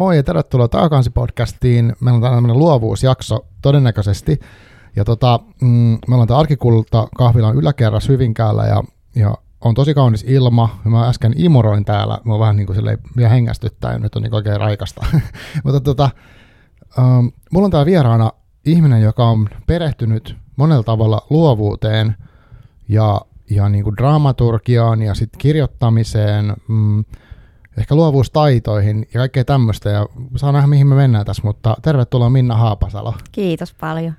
Moi ja tervetuloa takaisin podcastiin. Meillä on tämmöinen luovuusjakso todennäköisesti. Ja tota, mm, me ollaan tämä Arkikulta kahvilan yläkerras Hyvinkäällä ja, ja on tosi kaunis ilma. Mä äsken imuroin täällä, mä vähän niin kuin silleen vielä hengästyttää ja nyt on niin oikein raikasta. Mutta tota, um, mulla on täällä vieraana ihminen, joka on perehtynyt monella tavalla luovuuteen ja, ja niin kuin dramaturgiaan ja sitten kirjoittamiseen, mm, ehkä luovuustaitoihin ja kaikkea tämmöistä. Ja saa nähdä, mihin me mennään tässä, mutta tervetuloa Minna Haapasalo. Kiitos paljon.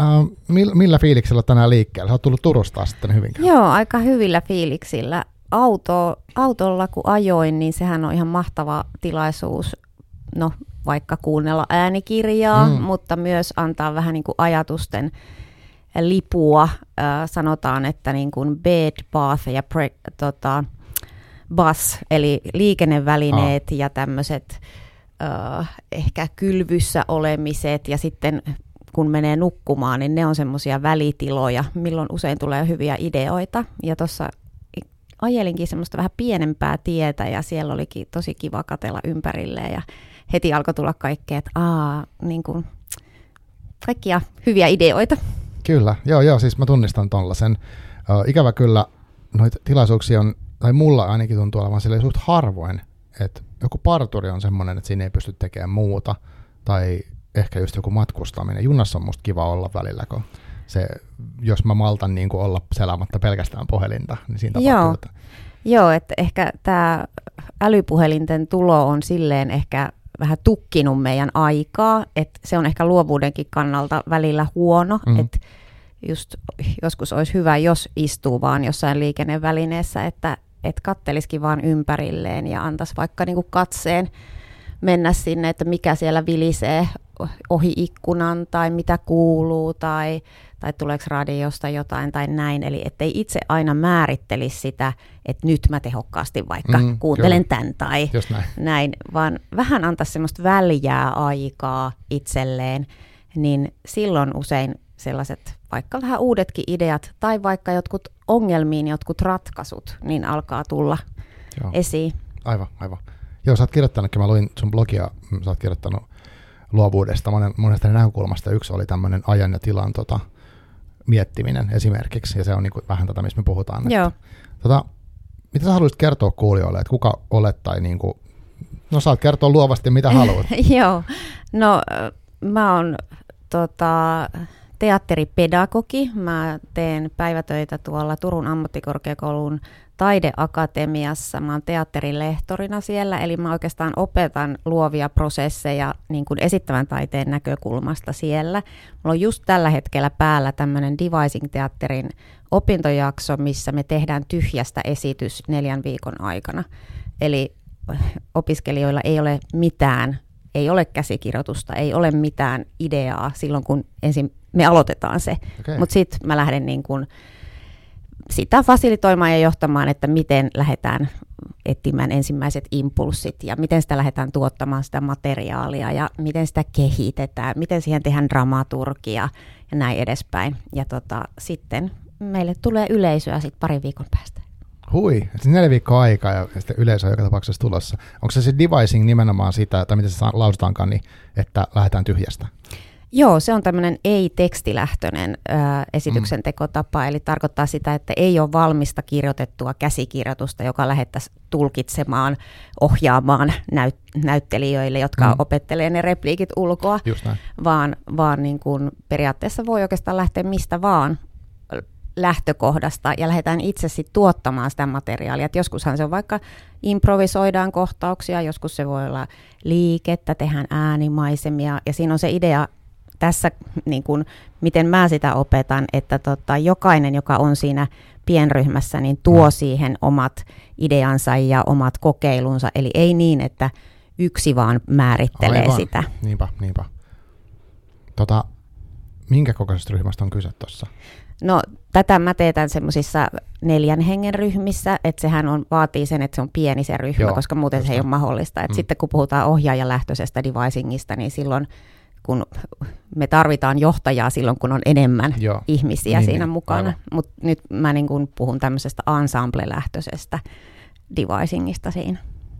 Uh, millä, millä fiiliksellä tänään liikkeellä? Sä oot tullut Turusta sitten hyvinkään. Joo, aika hyvillä fiiliksillä. Auto, autolla kun ajoin, niin sehän on ihan mahtava tilaisuus, no vaikka kuunnella äänikirjaa, mm. mutta myös antaa vähän niin kuin ajatusten lipua. Äh, sanotaan, että niin kuin bed, bath ja pre, tota, bus, eli liikennevälineet ja tämmöiset äh, ehkä kylvyssä olemiset ja sitten kun menee nukkumaan, niin ne on semmoisia välitiloja, milloin usein tulee hyviä ideoita. Ja tuossa ajelinkin semmoista vähän pienempää tietä ja siellä olikin tosi kiva katella ympärille ja heti alkoi tulla kaikkea, että aa, niin kuin, kaikkia hyviä ideoita. Kyllä, joo, joo, siis mä tunnistan tollasen. Uh, ikävä kyllä, noita tilaisuuksia on, tai mulla ainakin tuntuu olevan sille suht harvoin, että joku parturi on semmoinen, että siinä ei pysty tekemään muuta, tai ehkä just joku matkustaminen. Junassa on musta kiva olla välillä, kun se, jos mä maltan niin kuin olla selaamatta pelkästään puhelinta, niin siinä tapahtuu. Joo, että... Joo että ehkä tämä älypuhelinten tulo on silleen ehkä vähän tukkinut meidän aikaa, että se on ehkä luovuudenkin kannalta välillä huono, mm. että just joskus olisi hyvä, jos istuu vaan jossain liikennevälineessä, että et kattelisikin vaan ympärilleen ja antaisi vaikka niinku katseen mennä sinne, että mikä siellä vilisee ohi ikkunan tai mitä kuuluu tai, tai tuleeko radiosta jotain tai näin. Eli ettei itse aina määrittelisi sitä, että nyt mä tehokkaasti vaikka mm, kuuntelen kyllä. tämän tai näin. näin, vaan vähän antaa semmoista väljää aikaa itselleen, niin silloin usein sellaiset vaikka vähän uudetkin ideat tai vaikka jotkut ongelmiin jotkut ratkaisut, niin alkaa tulla Joo. esiin. Aivan, aivan. Joo, sä oot kirjoittanutkin, mä luin sun blogia, sä oot kirjoittanut luovuudesta monen, monesta näkökulmasta. Yksi oli tämmöinen ajan ja tilan tota, miettiminen esimerkiksi, ja se on niin kuin vähän tätä, mistä me puhutaan. Joo. Että, tota, mitä sä haluaisit kertoa kuulijoille, että kuka olet tai niin kuin, no saat kertoa luovasti mitä haluat. Joo, no mä oon tota, teatteripedagogi. Mä teen päivätöitä tuolla Turun ammattikorkeakoulun taideakatemiassa. Mä oon teatterin lehtorina siellä, eli mä oikeastaan opetan luovia prosesseja niin kuin esittävän taiteen näkökulmasta siellä. Mulla on just tällä hetkellä päällä tämmöinen Devising-teatterin opintojakso, missä me tehdään tyhjästä esitys neljän viikon aikana. Eli opiskelijoilla ei ole mitään, ei ole käsikirjoitusta, ei ole mitään ideaa silloin, kun ensin me aloitetaan se. Okay. Mutta sitten mä lähden niin kuin sitä fasilitoimaan ja johtamaan, että miten lähdetään etsimään ensimmäiset impulssit ja miten sitä lähdetään tuottamaan sitä materiaalia ja miten sitä kehitetään, miten siihen tehdään dramaturgia ja näin edespäin. Ja tota, sitten meille tulee yleisöä sitten parin viikon päästä. Hui, siis neljä viikkoa aikaa ja sitten yleisö on joka tapauksessa tulossa. Onko se se devising nimenomaan sitä, tai miten se lausutaankaan, niin, että lähdetään tyhjästä? Joo, se on tämmöinen ei-tekstilähtöinen ö, esityksen mm. tekotapa, eli tarkoittaa sitä, että ei ole valmista kirjoitettua käsikirjoitusta, joka lähettäisiin tulkitsemaan, ohjaamaan näyt- näyttelijöille, jotka mm. opettelee ne repliikit ulkoa, vaan, vaan niin kuin periaatteessa voi oikeastaan lähteä mistä vaan lähtökohdasta ja lähdetään itse sitten tuottamaan sitä materiaalia. Et joskushan se on vaikka improvisoidaan kohtauksia, joskus se voi olla liikettä, tehdään äänimaisemia ja siinä on se idea tässä, niin kuin, miten mä sitä opetan, että tota, jokainen, joka on siinä pienryhmässä, niin tuo mm. siihen omat ideansa ja omat kokeilunsa. Eli ei niin, että yksi vaan määrittelee Aivan. sitä. Niinpä, niinpä. Tota, minkä kokoisesta ryhmästä on kyse tuossa? No tätä mä teetän semmoisissa neljän hengen ryhmissä, että sehän on, vaatii sen, että se on pieni se ryhmä, Joo, koska muuten se ei ole mahdollista. Et mm. Sitten kun puhutaan ohjaajalähtöisestä devisingista, niin silloin kun me tarvitaan johtajaa silloin, kun on enemmän Joo. ihmisiä niin, siinä niin, mukana. Mutta nyt mä niin kun puhun tämmöisestä ensemble-lähtöisestä devisingista siinä.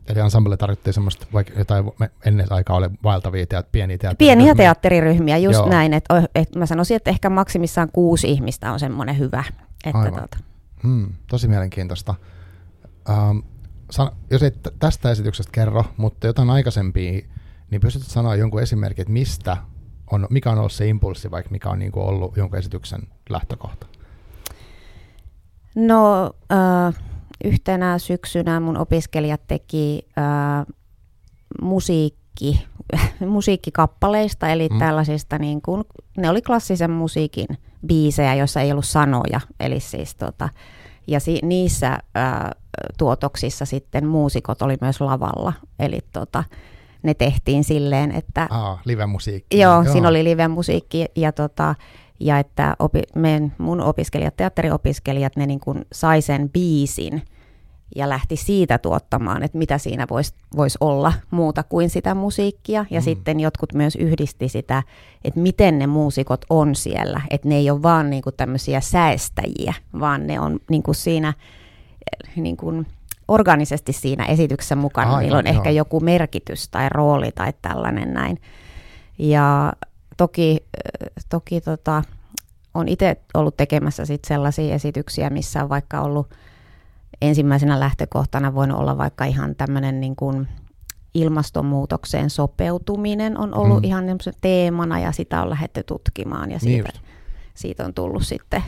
Eli ensemble tarvittiin semmoista, vaikka jotain ennen aikaa oli vaeltavia teat, pieniä teatteriryhmiä. Pieniä teatteriryhmiä, just Joo. näin. Että, että mä sanoisin, että ehkä maksimissaan kuusi ihmistä on semmoinen hyvä. Että Aivan. Tuota. Hmm, tosi mielenkiintoista. Um, san, jos et tästä esityksestä kerro, mutta jotain aikaisempia, niin pystytkö sanoa jonkun esimerkin, että mistä on, mikä on ollut se impulssi, vaikka mikä on niin kuin ollut jonkun esityksen lähtökohta? No, äh, yhtenä syksynä mun opiskelijat teki äh, musiikki, musiikkikappaleista, eli mm. tällaisista, niin kuin, ne oli klassisen musiikin biisejä, joissa ei ollut sanoja, eli siis tota, ja si- niissä äh, tuotoksissa sitten muusikot oli myös lavalla, eli tota, ne tehtiin silleen, että... Aa, live-musiikki. Joo, joo, siinä oli live-musiikki ja, tota, ja että opi, men, mun opiskelijat, teatteriopiskelijat, ne niin kuin sai sen biisin ja lähti siitä tuottamaan, että mitä siinä voisi vois olla muuta kuin sitä musiikkia. Ja mm. sitten jotkut myös yhdisti sitä, että miten ne muusikot on siellä. Että ne ei ole vaan niin kuin tämmöisiä säästäjiä, vaan ne on niin kuin siinä niin kuin organisesti siinä esityksessä mukana. Aivan, Niillä on joo. ehkä joku merkitys tai rooli tai tällainen näin. Ja toki, toki tota, on itse ollut tekemässä sit sellaisia esityksiä, missä on vaikka ollut ensimmäisenä lähtökohtana voinut olla vaikka ihan tämmöinen niin kuin ilmastonmuutokseen sopeutuminen on ollut mm. ihan teemana ja sitä on lähdetty tutkimaan ja siitä, niin siitä on tullut sitten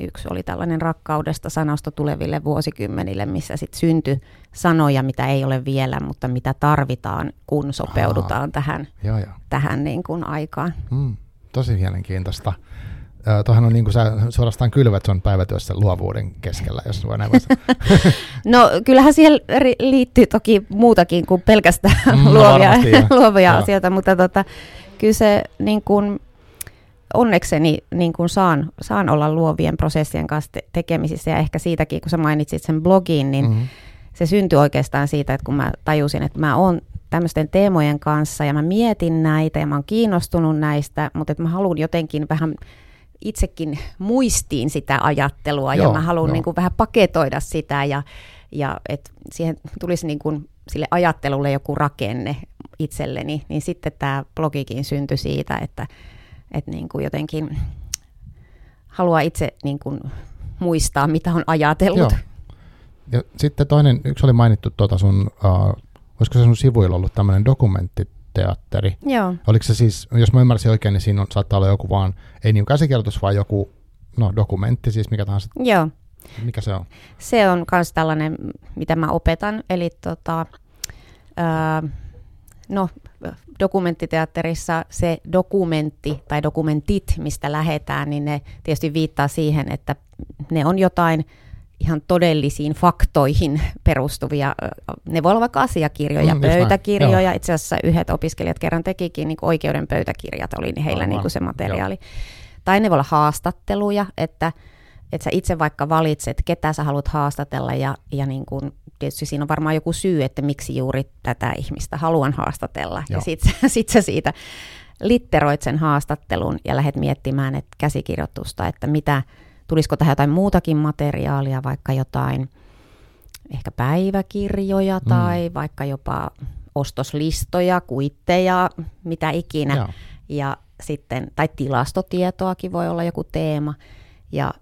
Yksi oli tällainen rakkaudesta sanasta tuleville vuosikymmenille, missä sitten syntyi sanoja, mitä ei ole vielä, mutta mitä tarvitaan, kun sopeudutaan Aa, tähän, joo, joo. tähän niin kuin aikaan. Mm, tosi mielenkiintoista. Tuohan on niin kuin sä suorastaan kylvät sun päivätyössä luovuuden keskellä, jos voi näin No kyllähän siihen liittyy toki muutakin kuin pelkästään mm, no luovia, luovia asioita, mutta tota, kyllä se niin kuin, onnekseni niin kuin saan, saan olla luovien prosessien kanssa te- tekemisissä ja ehkä siitäkin, kun sä mainitsit sen blogiin, niin mm-hmm. se syntyi oikeastaan siitä, että kun mä tajusin, että mä oon tämmöisten teemojen kanssa ja mä mietin näitä ja mä oon kiinnostunut näistä, mutta että mä haluan jotenkin vähän itsekin muistiin sitä ajattelua joo, ja mä haluan niin kuin vähän paketoida sitä ja, ja että siihen tulisi niin kuin sille ajattelulle joku rakenne itselleni, niin sitten tämä blogikin syntyi siitä, että että niin kuin jotenkin haluaa itse niin kuin muistaa, mitä on ajatellut. Joo. Ja sitten toinen, yksi oli mainittu tuota sun, uh, olisiko se sun sivuilla ollut tämmöinen dokumenttiteatteri? Joo. Oliko se siis, jos mä ymmärsin oikein, niin siinä on, saattaa olla joku vaan, ei niin käsikirjoitus, vaan joku no, dokumentti, siis mikä tahansa. Joo. Mikä se on? Se on myös tällainen, mitä mä opetan, eli tota, uh, no dokumenttiteatterissa se dokumentti tai dokumentit, mistä lähetään, niin ne tietysti viittaa siihen, että ne on jotain ihan todellisiin faktoihin perustuvia. Ne voi olla vaikka asiakirjoja, mm, pöytäkirjoja. Itse asiassa yhdet opiskelijat kerran tekikin niin oikeuden pöytäkirjat, oli heillä niin kuin se materiaali. Joo. Tai ne voi olla haastatteluja, että, että sä itse vaikka valitset, ketä sä haluat haastatella ja, ja niin kuin tietysti siinä on varmaan joku syy, että miksi juuri tätä ihmistä haluan haastatella. Joo. Ja sitten sit sä siitä litteroit sen haastattelun ja lähdet miettimään että käsikirjoitusta, että mitä, tulisiko tähän jotain muutakin materiaalia, vaikka jotain ehkä päiväkirjoja mm. tai vaikka jopa ostoslistoja, kuitteja, mitä ikinä. Joo. Ja sitten, tai tilastotietoakin voi olla joku teema. Ja,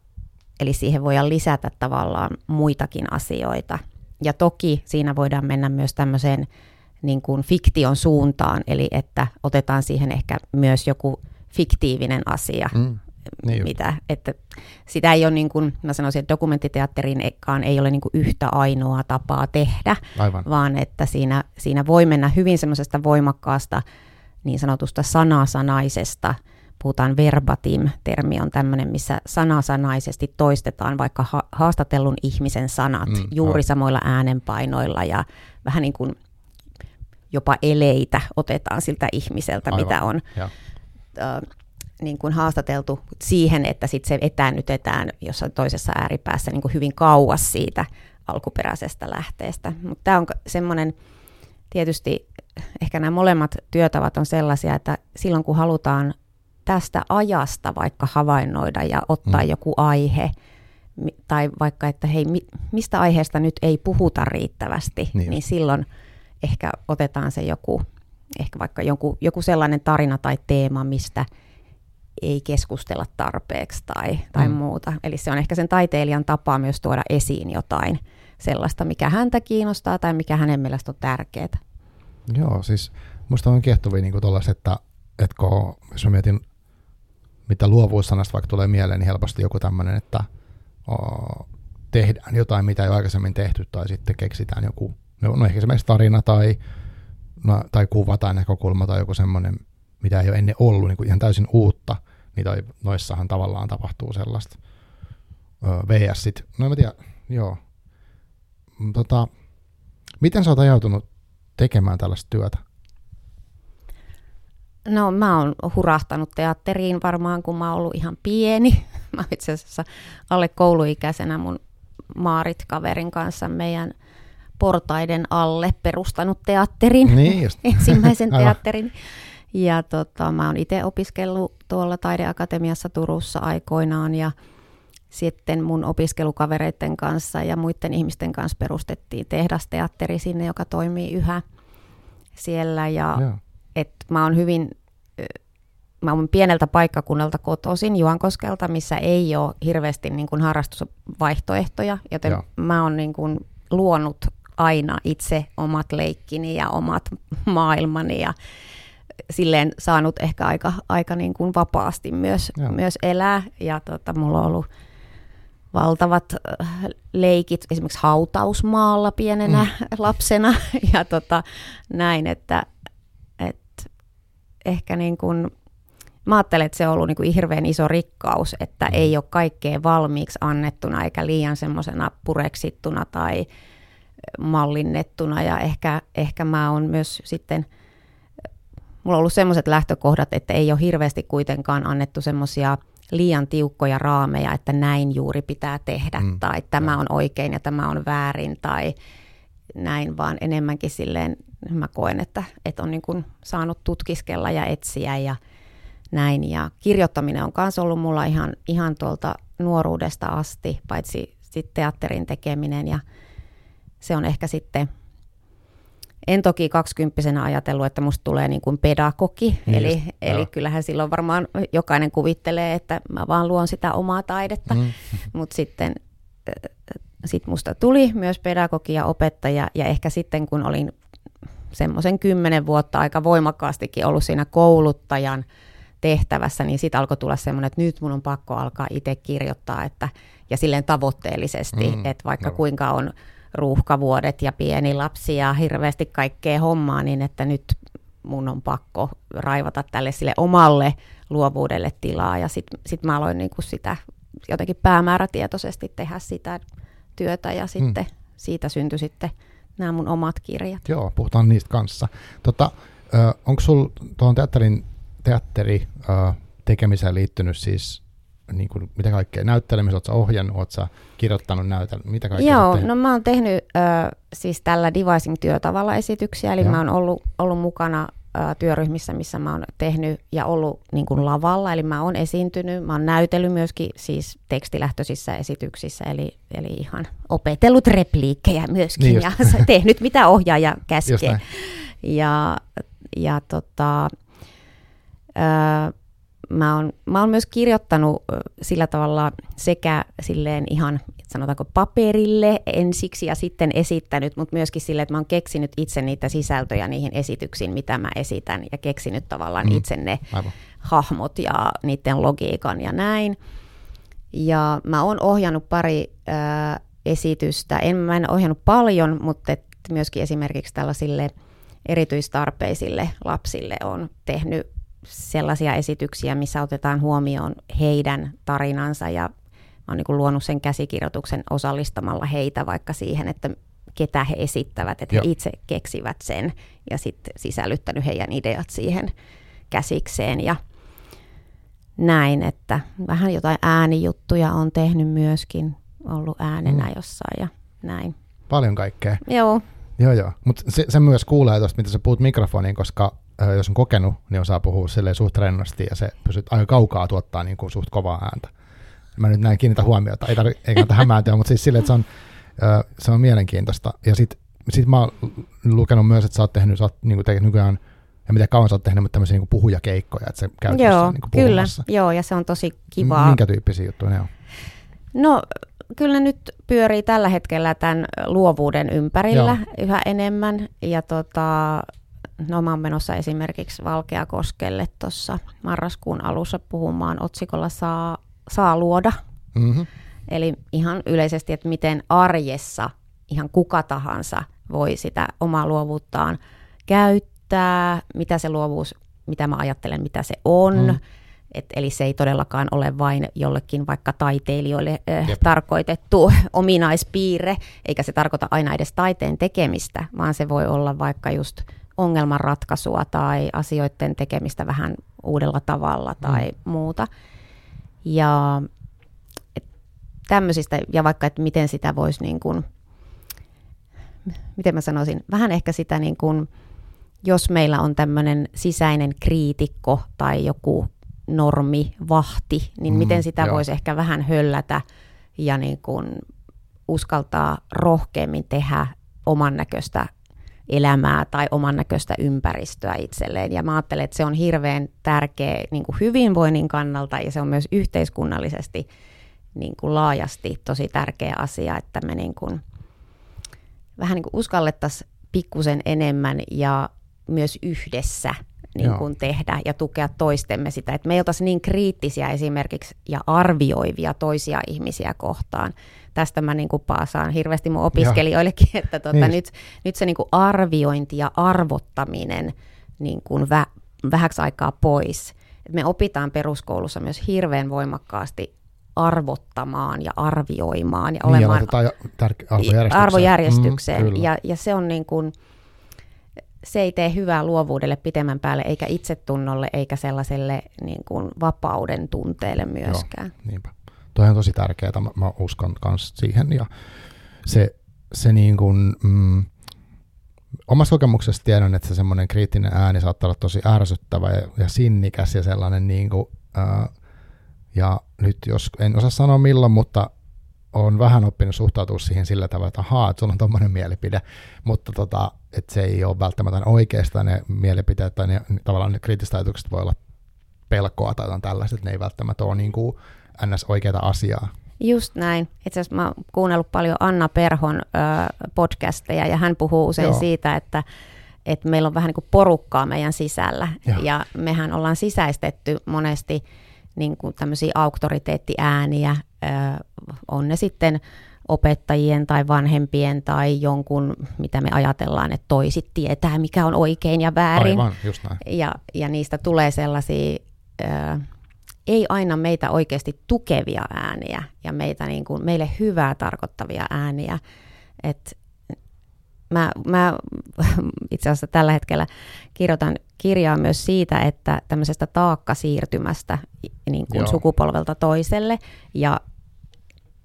eli siihen voidaan lisätä tavallaan muitakin asioita. Ja toki siinä voidaan mennä myös tämmöiseen niin kuin fiktion suuntaan, eli että otetaan siihen ehkä myös joku fiktiivinen asia, mm, niin mitä, että sitä ei ole niin kuin, mä sanoisin, että dokumenttiteatteriinkaan ei ole niin kuin yhtä ainoa tapaa tehdä, Aivan. vaan että siinä, siinä voi mennä hyvin semmoisesta voimakkaasta niin sanotusta sanasanaisesta puhutaan verbatim-termi on tämmöinen, missä sanasanaisesti toistetaan vaikka ha- haastatellun ihmisen sanat mm, juuri no. samoilla äänenpainoilla ja vähän niin kuin jopa eleitä otetaan siltä ihmiseltä, Aivan. mitä on ja. äh, niin kuin haastateltu siihen, että sitten se etäännytetään jossain toisessa ääripäässä niin kuin hyvin kauas siitä alkuperäisestä lähteestä. Mutta tämä on semmoinen, tietysti ehkä nämä molemmat työtavat on sellaisia, että silloin kun halutaan tästä ajasta vaikka havainnoida ja ottaa mm. joku aihe, tai vaikka, että hei, mistä aiheesta nyt ei puhuta riittävästi, niin, niin silloin ehkä otetaan se joku, ehkä vaikka joku, joku sellainen tarina tai teema, mistä ei keskustella tarpeeksi tai, tai mm. muuta. Eli se on ehkä sen taiteilijan tapa myös tuoda esiin jotain sellaista, mikä häntä kiinnostaa tai mikä hänen mielestä on tärkeää. Joo, siis musta on kiehtovia niin tuollaiset, että, että kun, jos mä mietin, mitä luovuussanasta vaikka tulee mieleen, niin helposti joku tämmöinen, että o, tehdään jotain, mitä ei ole aikaisemmin tehty, tai sitten keksitään joku, no, no ehkä esimerkiksi tarina tai, no, tai kuva tai näkökulma tai joku semmoinen, mitä ei ole ennen ollut, niin kuin ihan täysin uutta, niin toi, noissahan tavallaan tapahtuu sellaista. VS sit, no en mä tiedä, joo. Tota, miten sä oot ajautunut tekemään tällaista työtä? No mä oon hurahtanut teatteriin varmaan, kun mä oon ollut ihan pieni. Mä itse asiassa alle kouluikäisenä mun Maarit-kaverin kanssa meidän portaiden alle perustanut teatterin, niin just. ensimmäisen teatterin. Ja tota, mä oon itse opiskellut tuolla Taideakatemiassa Turussa aikoinaan ja sitten mun opiskelukavereiden kanssa ja muiden ihmisten kanssa perustettiin tehdasteatteri sinne, joka toimii yhä siellä. Ja. Et mä oon hyvin, mä oon pieneltä paikkakunnalta kotoisin Juankoskelta, missä ei ole hirveästi niin kuin harrastusvaihtoehtoja, joten yeah. mä oon niin kuin luonut aina itse omat leikkini ja omat maailmani ja silleen saanut ehkä aika, aika niin kuin vapaasti myös, myös elää. Ja tota, mulla on ollut valtavat leikit esimerkiksi hautausmaalla pienenä mm. lapsena ja tota, näin, että, että ehkä niin kuin, mä ajattelen, että se on ollut niin kuin hirveän iso rikkaus, että mm. ei ole kaikkea valmiiksi annettuna eikä liian semmoisena pureksittuna tai mallinnettuna. Ja ehkä, ehkä mä oon myös sitten – mulla on ollut semmoiset lähtökohdat, että ei ole hirveästi kuitenkaan annettu semmoisia liian tiukkoja raameja, että näin juuri pitää tehdä, mm, tai tämä on oikein ja tämä on väärin, tai näin, vaan enemmänkin silleen mä koen, että, että on niin kuin saanut tutkiskella ja etsiä ja näin. Ja kirjoittaminen on myös ollut mulla ihan, ihan tuolta nuoruudesta asti, paitsi sitten teatterin tekeminen. Ja se on ehkä sitten en toki kaksikymppisenä ajatellut, että musta tulee niin kuin pedagogi, niin eli, just, eli kyllähän silloin varmaan jokainen kuvittelee, että mä vaan luon sitä omaa taidetta, mm. mutta sitten sit musta tuli myös pedagogi ja opettaja, ja ehkä sitten kun olin semmoisen kymmenen vuotta aika voimakkaastikin ollut siinä kouluttajan tehtävässä, niin sitten alkoi tulla semmoinen, että nyt mun on pakko alkaa itse kirjoittaa, että, ja silleen tavoitteellisesti, mm, että vaikka no. kuinka on ruuhkavuodet ja pieni lapsi ja hirveästi kaikkea hommaa, niin että nyt mun on pakko raivata tälle sille omalle luovuudelle tilaa. Ja sitten sit mä aloin niinku sitä jotenkin päämäärätietoisesti tehdä sitä työtä ja sitten hmm. siitä syntyi sitten nämä mun omat kirjat. Joo, puhutaan niistä kanssa. Tota, onko sulla tuohon teatterin teatteri tekemiseen liittynyt siis niin kuin, mitä kaikkea, näyttelemis, oletko ohjannut, oletko kirjoittanut näytellä, mitä kaikkea Joo, no mä oon tehnyt äh, siis tällä devising-työtavalla esityksiä, eli Joo. mä oon ollut, ollut mukana työryhmissä, missä mä oon tehnyt ja ollut niin kuin lavalla, eli mä oon esiintynyt, mä oon näytellyt myöskin siis tekstilähtöisissä esityksissä, eli, eli ihan opetellut repliikkejä myöskin niin ja tehnyt mitä ohjaaja käskee. Ja, ja tota, äh, mä oon, mä oon myös kirjoittanut sillä tavalla sekä silleen ihan sanotaanko paperille ensiksi ja sitten esittänyt, mutta myöskin sille, että mä oon keksinyt itse niitä sisältöjä niihin esityksiin, mitä mä esitän ja keksinyt tavallaan mm. itse ne Aivan. hahmot ja niiden logiikan ja näin. Ja mä oon ohjannut pari äh, esitystä, en mä en ohjannut paljon, mutta et myöskin esimerkiksi tällaisille erityistarpeisille lapsille on tehnyt sellaisia esityksiä, missä otetaan huomioon heidän tarinansa ja mä oon niin luonut sen käsikirjoituksen osallistamalla heitä vaikka siihen, että ketä he esittävät, että Joo. he itse keksivät sen ja sitten sisällyttänyt heidän ideat siihen käsikseen ja näin, että vähän jotain äänijuttuja on tehnyt myöskin, ollut äänenä mm. jossain ja näin. Paljon kaikkea. Joo. Joo, joo. Mutta se, se myös kuulee tuosta, mitä sä puhut mikrofoniin, koska jos on kokenut, niin osaa puhua silleen suht rennosti ja se pystyt aika kaukaa tuottaa niin kuin suht kovaa ääntä. Mä nyt näin kiinnitä huomiota, ei tarvitse, ei kannata hämääntyä, mutta siis silleen, että se on, se on mielenkiintoista. Ja sitten sit mä oon lukenut myös, että sä oot tehnyt, sä oot niin tehnyt nykyään ja miten kauan sä oot tehnyt tämmöisiä niin puhujakeikkoja, että se käyt Joo, niin kyllä, joo, ja se on tosi kivaa. Minkä tyyppisiä juttuja ne on? No, kyllä nyt pyörii tällä hetkellä tämän luovuuden ympärillä Joo. yhä enemmän, ja tota, no mä oon menossa esimerkiksi Valkeakoskelle tuossa marraskuun alussa puhumaan otsikolla Saa, saa luoda. Mm-hmm. Eli ihan yleisesti, että miten arjessa ihan kuka tahansa voi sitä omaa luovuuttaan käyttää, mitä se luovuus, mitä mä ajattelen, mitä se on. Mm. Et, eli se ei todellakaan ole vain jollekin vaikka taiteilijoille äh, tarkoitettu ominaispiirre, eikä se tarkoita aina edes taiteen tekemistä, vaan se voi olla vaikka just ongelmanratkaisua tai asioiden tekemistä vähän uudella tavalla tai mm. muuta. Ja tämmöisistä, ja vaikka, että miten sitä voisi niin kuin, miten mä sanoisin, vähän ehkä sitä niin kuin, jos meillä on tämmöinen sisäinen kriitikko tai joku normi, vahti, niin mm, miten sitä voisi ehkä vähän höllätä ja niin kuin uskaltaa rohkeammin tehdä oman näköistä elämää tai oman näköistä ympäristöä itselleen. Ja mä ajattelen, että se on hirveän tärkeä niin kuin hyvinvoinnin kannalta ja se on myös yhteiskunnallisesti niin kuin laajasti tosi tärkeä asia, että me niin kuin, vähän niin kuin uskallettaisiin pikkusen enemmän ja myös yhdessä niin kuin tehdä ja tukea toistemme sitä, että me ei oltaisi niin kriittisiä esimerkiksi ja arvioivia toisia ihmisiä kohtaan. Tästä mä niin kuin paasaan hirveästi mun opiskelijoillekin, Joo. että tota, niin. nyt, nyt se niin kuin arviointi ja arvottaminen niin kuin vä, vähäksi aikaa pois. Me opitaan peruskoulussa myös hirveän voimakkaasti arvottamaan ja arvioimaan ja niin, olemaan ja tärke- arvojärjestykseen. arvojärjestykseen. Mm, ja, ja se on niin kuin, se ei tee hyvää luovuudelle pitemmän päälle, eikä itsetunnolle, eikä sellaiselle niin kuin vapauden tunteelle myöskään. Joo, niinpä. Toi on tosi tärkeää, mä, mä uskon myös siihen. Ja se, se niin kuin, mm, omassa kokemuksessa tiedän, että se semmoinen kriittinen ääni saattaa olla tosi ärsyttävä ja, ja sinnikäs ja sellainen niin kuin, ää, ja nyt jos, en osaa sanoa milloin, mutta on vähän oppinut suhtautua siihen sillä tavalla, että ahaa, että sulla on tuommoinen mielipide, mutta tota, että se ei ole välttämättä oikeastaan ne mielipiteet tai ne, tavallaan ne kriittiset ajatukset voi olla pelkoa tai jotain tällaista, että ne ei välttämättä ole niin kuin ns. oikeita asiaa. Just näin. Itse asiassa mä oon kuunnellut paljon Anna Perhon ö, podcasteja ja hän puhuu usein Joo. siitä, että että meillä on vähän niin kuin porukkaa meidän sisällä ja, ja mehän ollaan sisäistetty monesti niin kuin tämmöisiä auktoriteettiääniä, on ne sitten opettajien tai vanhempien tai jonkun, mitä me ajatellaan, että toisit tietää, mikä on oikein ja väärin. Aivan, just näin. Ja, ja niistä tulee sellaisia, ää, ei aina meitä oikeasti tukevia ääniä ja meitä niin kuin, meille hyvää tarkoittavia ääniä. Et mä, mä itse asiassa tällä hetkellä kirjoitan kirjaa myös siitä, että tämmöisestä taakkasiirtymästä niin kuin sukupolvelta toiselle ja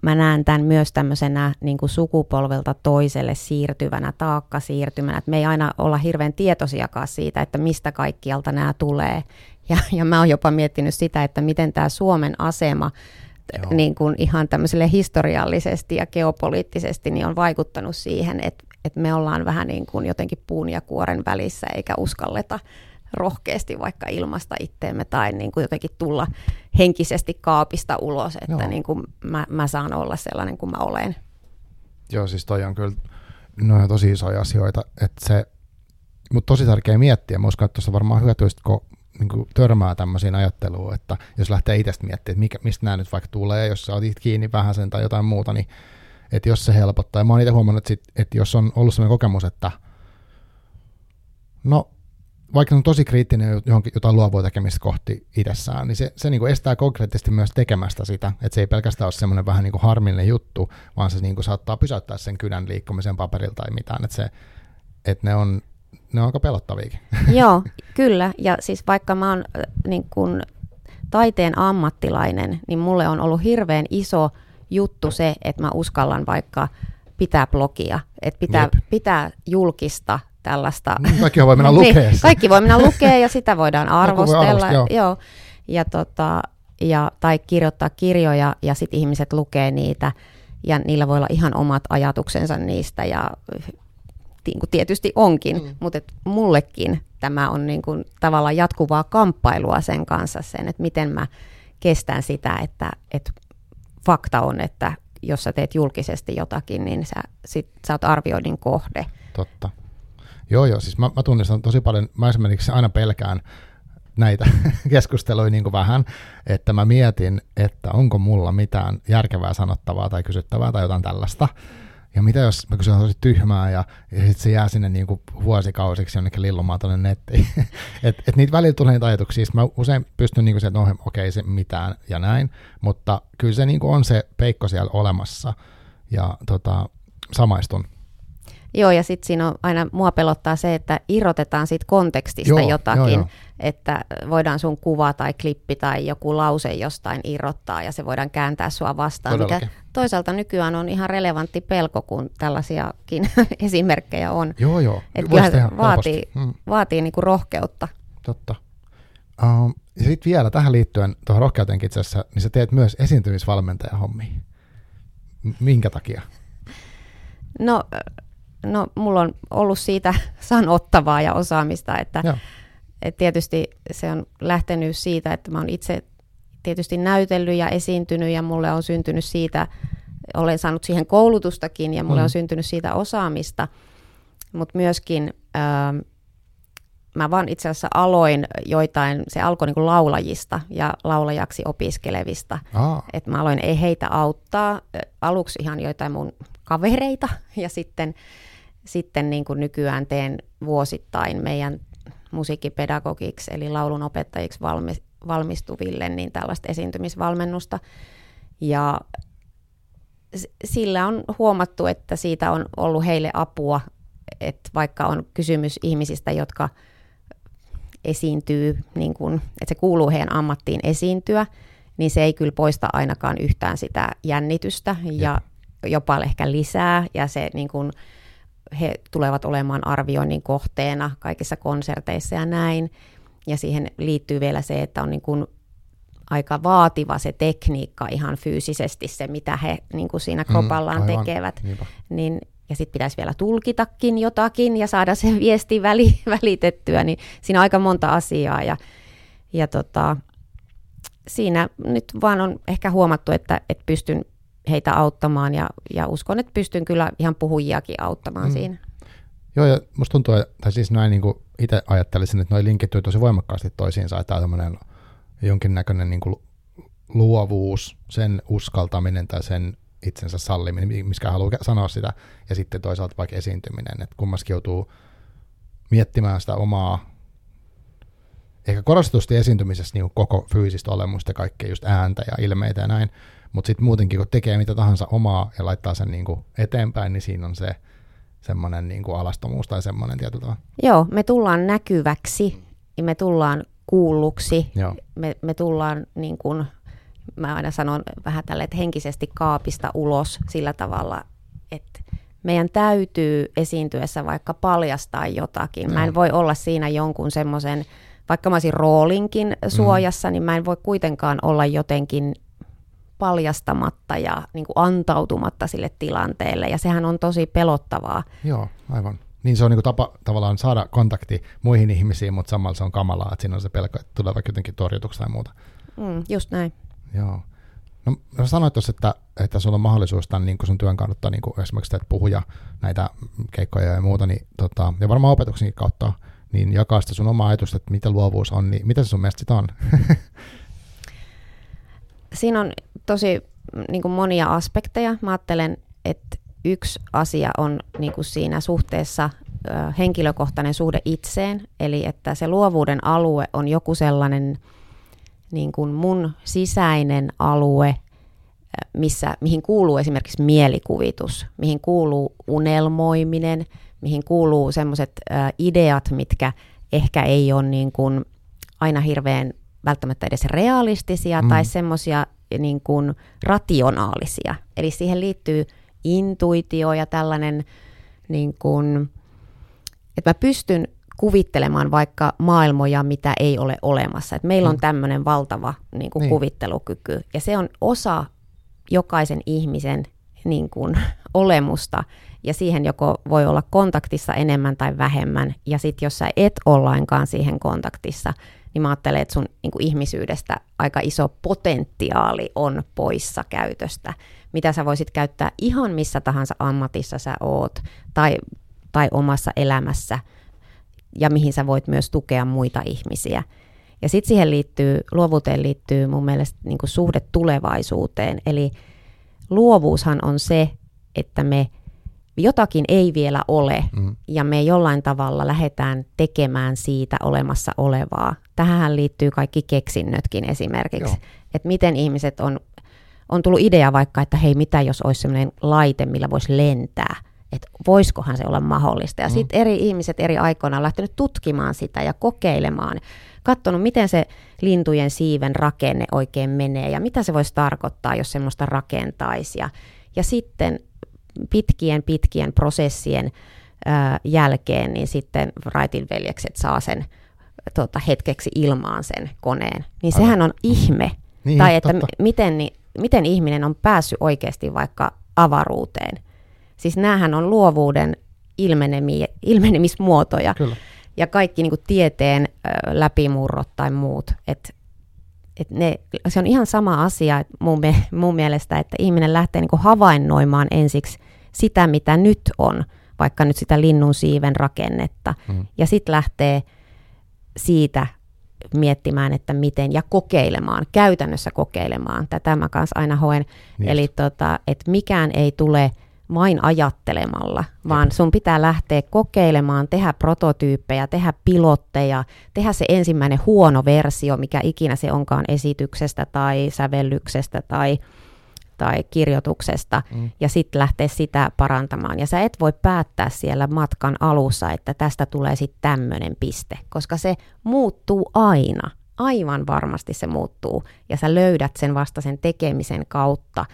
mä näen tämän myös tämmöisenä niin kuin sukupolvelta toiselle siirtyvänä taakkasiirtymänä, että me ei aina olla hirveän tietoisiakaan siitä, että mistä kaikkialta nämä tulee. Ja, ja mä oon jopa miettinyt sitä, että miten tämä Suomen asema niin kuin ihan tämmöiselle historiallisesti ja geopoliittisesti niin on vaikuttanut siihen, että, että me ollaan vähän niin kuin jotenkin puun ja kuoren välissä eikä uskalleta rohkeasti vaikka ilmasta itteemme tai niin kuin jotenkin tulla henkisesti kaapista ulos, että niin kuin mä, mä saan olla sellainen kuin mä olen. Joo, siis toi on kyllä no on tosi isoja asioita, että se, mutta tosi tärkeä miettiä. Mä uskon, että tuossa varmaan hyötyistä, kun niin kuin törmää tämmöisiin ajatteluun, että jos lähtee itsestä miettimään, että mikä, mistä nämä nyt vaikka tulee, jos sä otit kiinni vähän sen tai jotain muuta, niin että jos se helpottaa. Ja mä oon itse huomannut, että, sit, että jos on ollut sellainen kokemus, että no vaikka on tosi kriittinen johonkin jotain luovua tekemistä kohti itsessään, niin se, se niin kuin estää konkreettisesti myös tekemästä sitä, että se ei pelkästään ole semmoinen vähän niin kuin harmillinen juttu, vaan se niin kuin saattaa pysäyttää sen kynän liikkumisen paperilla tai mitään, että, se, että ne on ne on aika pelottaviakin. Joo, kyllä. Ja siis vaikka mä oon niin kun, taiteen ammattilainen, niin mulle on ollut hirveän iso juttu se, että mä uskallan vaikka pitää blogia, että pitää, pitää julkista tällaista. Mm, kaikki voi mennä niin, lukea. kaikki voi mennä lukea ja sitä voidaan arvostella. Voi joo. joo. Ja, tota, ja, tai kirjoittaa kirjoja ja sitten ihmiset lukee niitä ja niillä voi olla ihan omat ajatuksensa niistä ja niin kuin tietysti onkin, mm. mutta et mullekin tämä on niin kuin tavallaan jatkuvaa kamppailua sen kanssa sen, että miten mä kestän sitä, että, että fakta on, että jos sä teet julkisesti jotakin, niin sä, sit, sä oot arvioinnin kohde. Totta. Joo, joo, siis mä, mä tunnistan tosi paljon, mä esimerkiksi aina pelkään näitä keskusteluja niin kuin vähän, että mä mietin, että onko mulla mitään järkevää sanottavaa tai kysyttävää tai jotain tällaista. Ja mitä jos mä kysyn tosi tyhmää ja, ja sitten se jää sinne niin kuin vuosikausiksi jonnekin lillumaan tuonne nettiin. että et niitä välillä tulee niitä ajatuksia. Mä usein pystyn niin kuin se, että no okei okay, se mitään ja näin, mutta kyllä se niin kuin on se peikko siellä olemassa ja tota, samaistun. Joo, ja sitten siinä on aina, mua pelottaa se, että irrotetaan siitä kontekstista joo, jotakin, joo, joo. että voidaan sun kuva tai klippi tai joku lause jostain irrottaa ja se voidaan kääntää sua vastaan, Todellakin. mikä toisaalta nykyään on ihan relevantti pelko, kun tällaisiakin esimerkkejä on. Joo, joo. Että kyllä se vaatii, hmm. vaatii niinku rohkeutta. Totta. Um, ja sitten vielä tähän liittyen, tuohon rohkeutenkin itse asiassa, niin sä teet myös esiintymisvalmentajahommia. Minkä takia? No no mulla on ollut siitä sanottavaa ja osaamista, että et tietysti se on lähtenyt siitä, että mä oon itse tietysti näytellyt ja esiintynyt ja mulle on syntynyt siitä, olen saanut siihen koulutustakin ja mulle mm. on syntynyt siitä osaamista, mutta myöskin ähm, mä vaan itse asiassa aloin joitain, se alkoi niin laulajista ja laulajaksi opiskelevista. Ah. Että mä aloin ei heitä auttaa, aluksi ihan joitain mun kavereita ja sitten sitten niin kuin nykyään teen vuosittain meidän musiikkipedagogiksi eli laulun opettajiksi valmistuville niin tällaista esiintymisvalmennusta. Ja sillä on huomattu, että siitä on ollut heille apua, että vaikka on kysymys ihmisistä, jotka esiintyy, niin kuin, että se kuuluu heidän ammattiin esiintyä, niin se ei kyllä poista ainakaan yhtään sitä jännitystä ja, ja jopa ehkä lisää ja se niin kuin, he tulevat olemaan arvioinnin kohteena kaikissa konserteissa ja näin. Ja siihen liittyy vielä se, että on niin kuin aika vaativa se tekniikka ihan fyysisesti, se mitä he niin kuin siinä kropallaan mm, tekevät. Niin, ja sitten pitäisi vielä tulkitakin jotakin ja saada se viesti väli, välitettyä, niin siinä on aika monta asiaa. Ja, ja tota, siinä nyt vaan on ehkä huomattu, että, että pystyn heitä auttamaan ja, ja uskon, että pystyn kyllä ihan puhujiakin auttamaan mm. siinä. Joo, ja musta tuntuu, tai siis näin niin kuin itse ajattelisin, että noin linkittyy tosi voimakkaasti toisiinsa, että tämmöinen jonkinnäköinen niin kuin luovuus, sen uskaltaminen tai sen itsensä salliminen, miskä haluaa sanoa sitä, ja sitten toisaalta vaikka esiintyminen, että kummaskin joutuu miettimään sitä omaa, ehkä korostetusti esiintymisessä niin koko fyysistä olemusta, ja kaikkea just ääntä ja ilmeitä ja näin, mutta sitten muutenkin, kun tekee mitä tahansa omaa ja laittaa sen niin kuin eteenpäin, niin siinä on se semmoinen niin kuin alastomuus tai semmoinen tietyllä tavalla. Joo, me tullaan näkyväksi ja me tullaan kuulluksi. Joo. Me, me tullaan, niin kuin, mä aina sanon vähän tälle, että henkisesti kaapista ulos sillä tavalla, että meidän täytyy esiintyessä vaikka paljastaa jotakin. Joo. Mä en voi olla siinä jonkun semmoisen, vaikka mä olisin roolinkin suojassa, mm. niin mä en voi kuitenkaan olla jotenkin paljastamatta ja niin kuin antautumatta sille tilanteelle, ja sehän on tosi pelottavaa. Joo, aivan. Niin se on niin kuin tapa tavallaan saada kontakti muihin ihmisiin, mutta samalla se on kamalaa, että siinä on se pelko, että tulee vaikka jotenkin torjutuksi tai muuta. Mm, just näin. Joo. No, no sanoit tuossa, että, että sulla on mahdollisuus tämän niin sun työn kannattaa niin kuin esimerkiksi teet puhuja näitä keikkoja ja muuta, niin, tota, ja varmaan opetuksenkin kautta, niin jakaa sitä sun omaa ajatusta, että mitä luovuus on, niin mitä se sun mielestä on? Siinä on tosi niin kuin monia aspekteja. Mä ajattelen, että yksi asia on niin kuin siinä suhteessa henkilökohtainen suhde itseen, eli että se luovuuden alue on joku sellainen niin kuin mun sisäinen alue, missä, mihin kuuluu esimerkiksi mielikuvitus, mihin kuuluu unelmoiminen, mihin kuuluu semmoiset ideat, mitkä ehkä ei ole niin kuin aina hirveän välttämättä edes realistisia mm. tai semmoisia niin kuin rationaalisia. Eli siihen liittyy intuitio ja tällainen, niin kuin, että mä pystyn kuvittelemaan vaikka maailmoja, mitä ei ole olemassa. Et meillä on mm. tämmöinen valtava niin kuin niin. kuvittelukyky, ja se on osa jokaisen ihmisen niin kuin, olemusta, ja siihen joko voi olla kontaktissa enemmän tai vähemmän, ja sitten jos sä et ole lainkaan siihen kontaktissa, niin mä ajattelen, että sun niin kuin ihmisyydestä aika iso potentiaali on poissa käytöstä, mitä sä voisit käyttää ihan missä tahansa ammatissa sä oot, tai, tai omassa elämässä, ja mihin sä voit myös tukea muita ihmisiä. Ja sitten siihen liittyy, luovuuteen liittyy mun mielestä niin kuin suhde tulevaisuuteen, eli luovuushan on se, että me jotakin ei vielä ole mm. ja me jollain tavalla lähdetään tekemään siitä olemassa olevaa. Tähän liittyy kaikki keksinnötkin esimerkiksi, että miten ihmiset on, on tullut idea vaikka, että hei mitä jos olisi sellainen laite, millä voisi lentää, että voisikohan se olla mahdollista. Ja mm. sitten eri ihmiset eri aikoina on lähtenyt tutkimaan sitä ja kokeilemaan, katsonut miten se lintujen siiven rakenne oikein menee ja mitä se voisi tarkoittaa, jos semmoista rakentaisi. Ja, ja sitten pitkien pitkien prosessien ää, jälkeen, niin sitten Wrightin veljekset saa sen tota, hetkeksi ilmaan sen koneen. Niin Aivan. sehän on ihme. Niin, tai että totta. miten, niin, miten ihminen on päässyt oikeasti vaikka avaruuteen. Siis näähän on luovuuden ilmenemi, ilmenemismuotoja. Kyllä. Ja kaikki niin kuin tieteen ö, läpimurrot tai muut. Että et ne, se on ihan sama asia mun, mun mielestä, että ihminen lähtee niin havainnoimaan ensiksi sitä, mitä nyt on, vaikka nyt sitä linnun siiven rakennetta, mm. ja sitten lähtee siitä miettimään, että miten, ja kokeilemaan, käytännössä kokeilemaan. Tätä mä kanssa aina hoen. Niin. Eli tota, että mikään ei tule vain ajattelemalla, vaan sun pitää lähteä kokeilemaan, tehdä prototyyppejä, tehdä pilotteja, tehdä se ensimmäinen huono versio, mikä ikinä se onkaan esityksestä tai sävellyksestä tai, tai kirjoituksesta, mm. ja sitten lähteä sitä parantamaan. Ja sä et voi päättää siellä matkan alussa, että tästä tulee sitten tämmöinen piste, koska se muuttuu aina. Aivan varmasti se muuttuu, ja sä löydät sen vasta sen tekemisen kautta,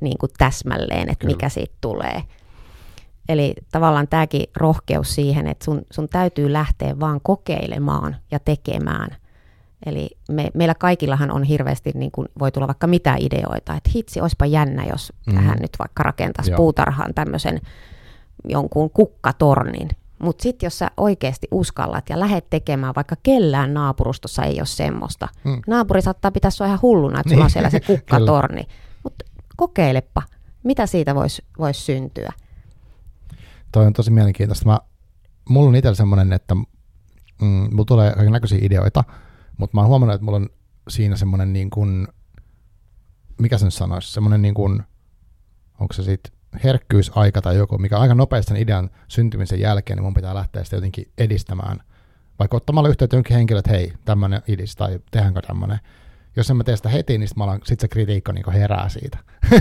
niin kuin täsmälleen, että Kyllä. mikä siitä tulee. Eli tavallaan tämäkin rohkeus siihen, että sun, sun täytyy lähteä vaan kokeilemaan ja tekemään. Eli me, meillä kaikillahan on hirveästi, niin kuin voi tulla vaikka mitä ideoita, että hitsi, olisipa jännä, jos mm. tähän nyt vaikka rakentaisi puutarhaan tämmöisen jonkun kukkatornin. Mutta sitten jos sä oikeasti uskallat ja lähdet tekemään, vaikka kellään naapurustossa ei ole semmoista. Mm. Naapuri saattaa pitää sua ihan hulluna, että sulla on niin. siellä se kukkatorni. Kokeilepa, mitä siitä voisi vois syntyä. Toi on tosi mielenkiintoista. Mä, mulla on itsellä semmoinen, että mm, mulla tulee näköisiä ideoita, mutta mä oon huomannut, että mulla on siinä semmoinen niin kuin, mikä sen sanoisi, semmoinen niin kuin, onko se sitten herkkyysaika tai joku, mikä aika nopeasti sen idean syntymisen jälkeen, niin mun pitää lähteä sitä jotenkin edistämään. Vaikka ottamalla yhteyttä jonkin henkilö, että hei, tämmöinen idis tai tehdäänkö tämmöinen jos en mä tee sitä heti, niin sitten sit se kritiikko niin herää siitä.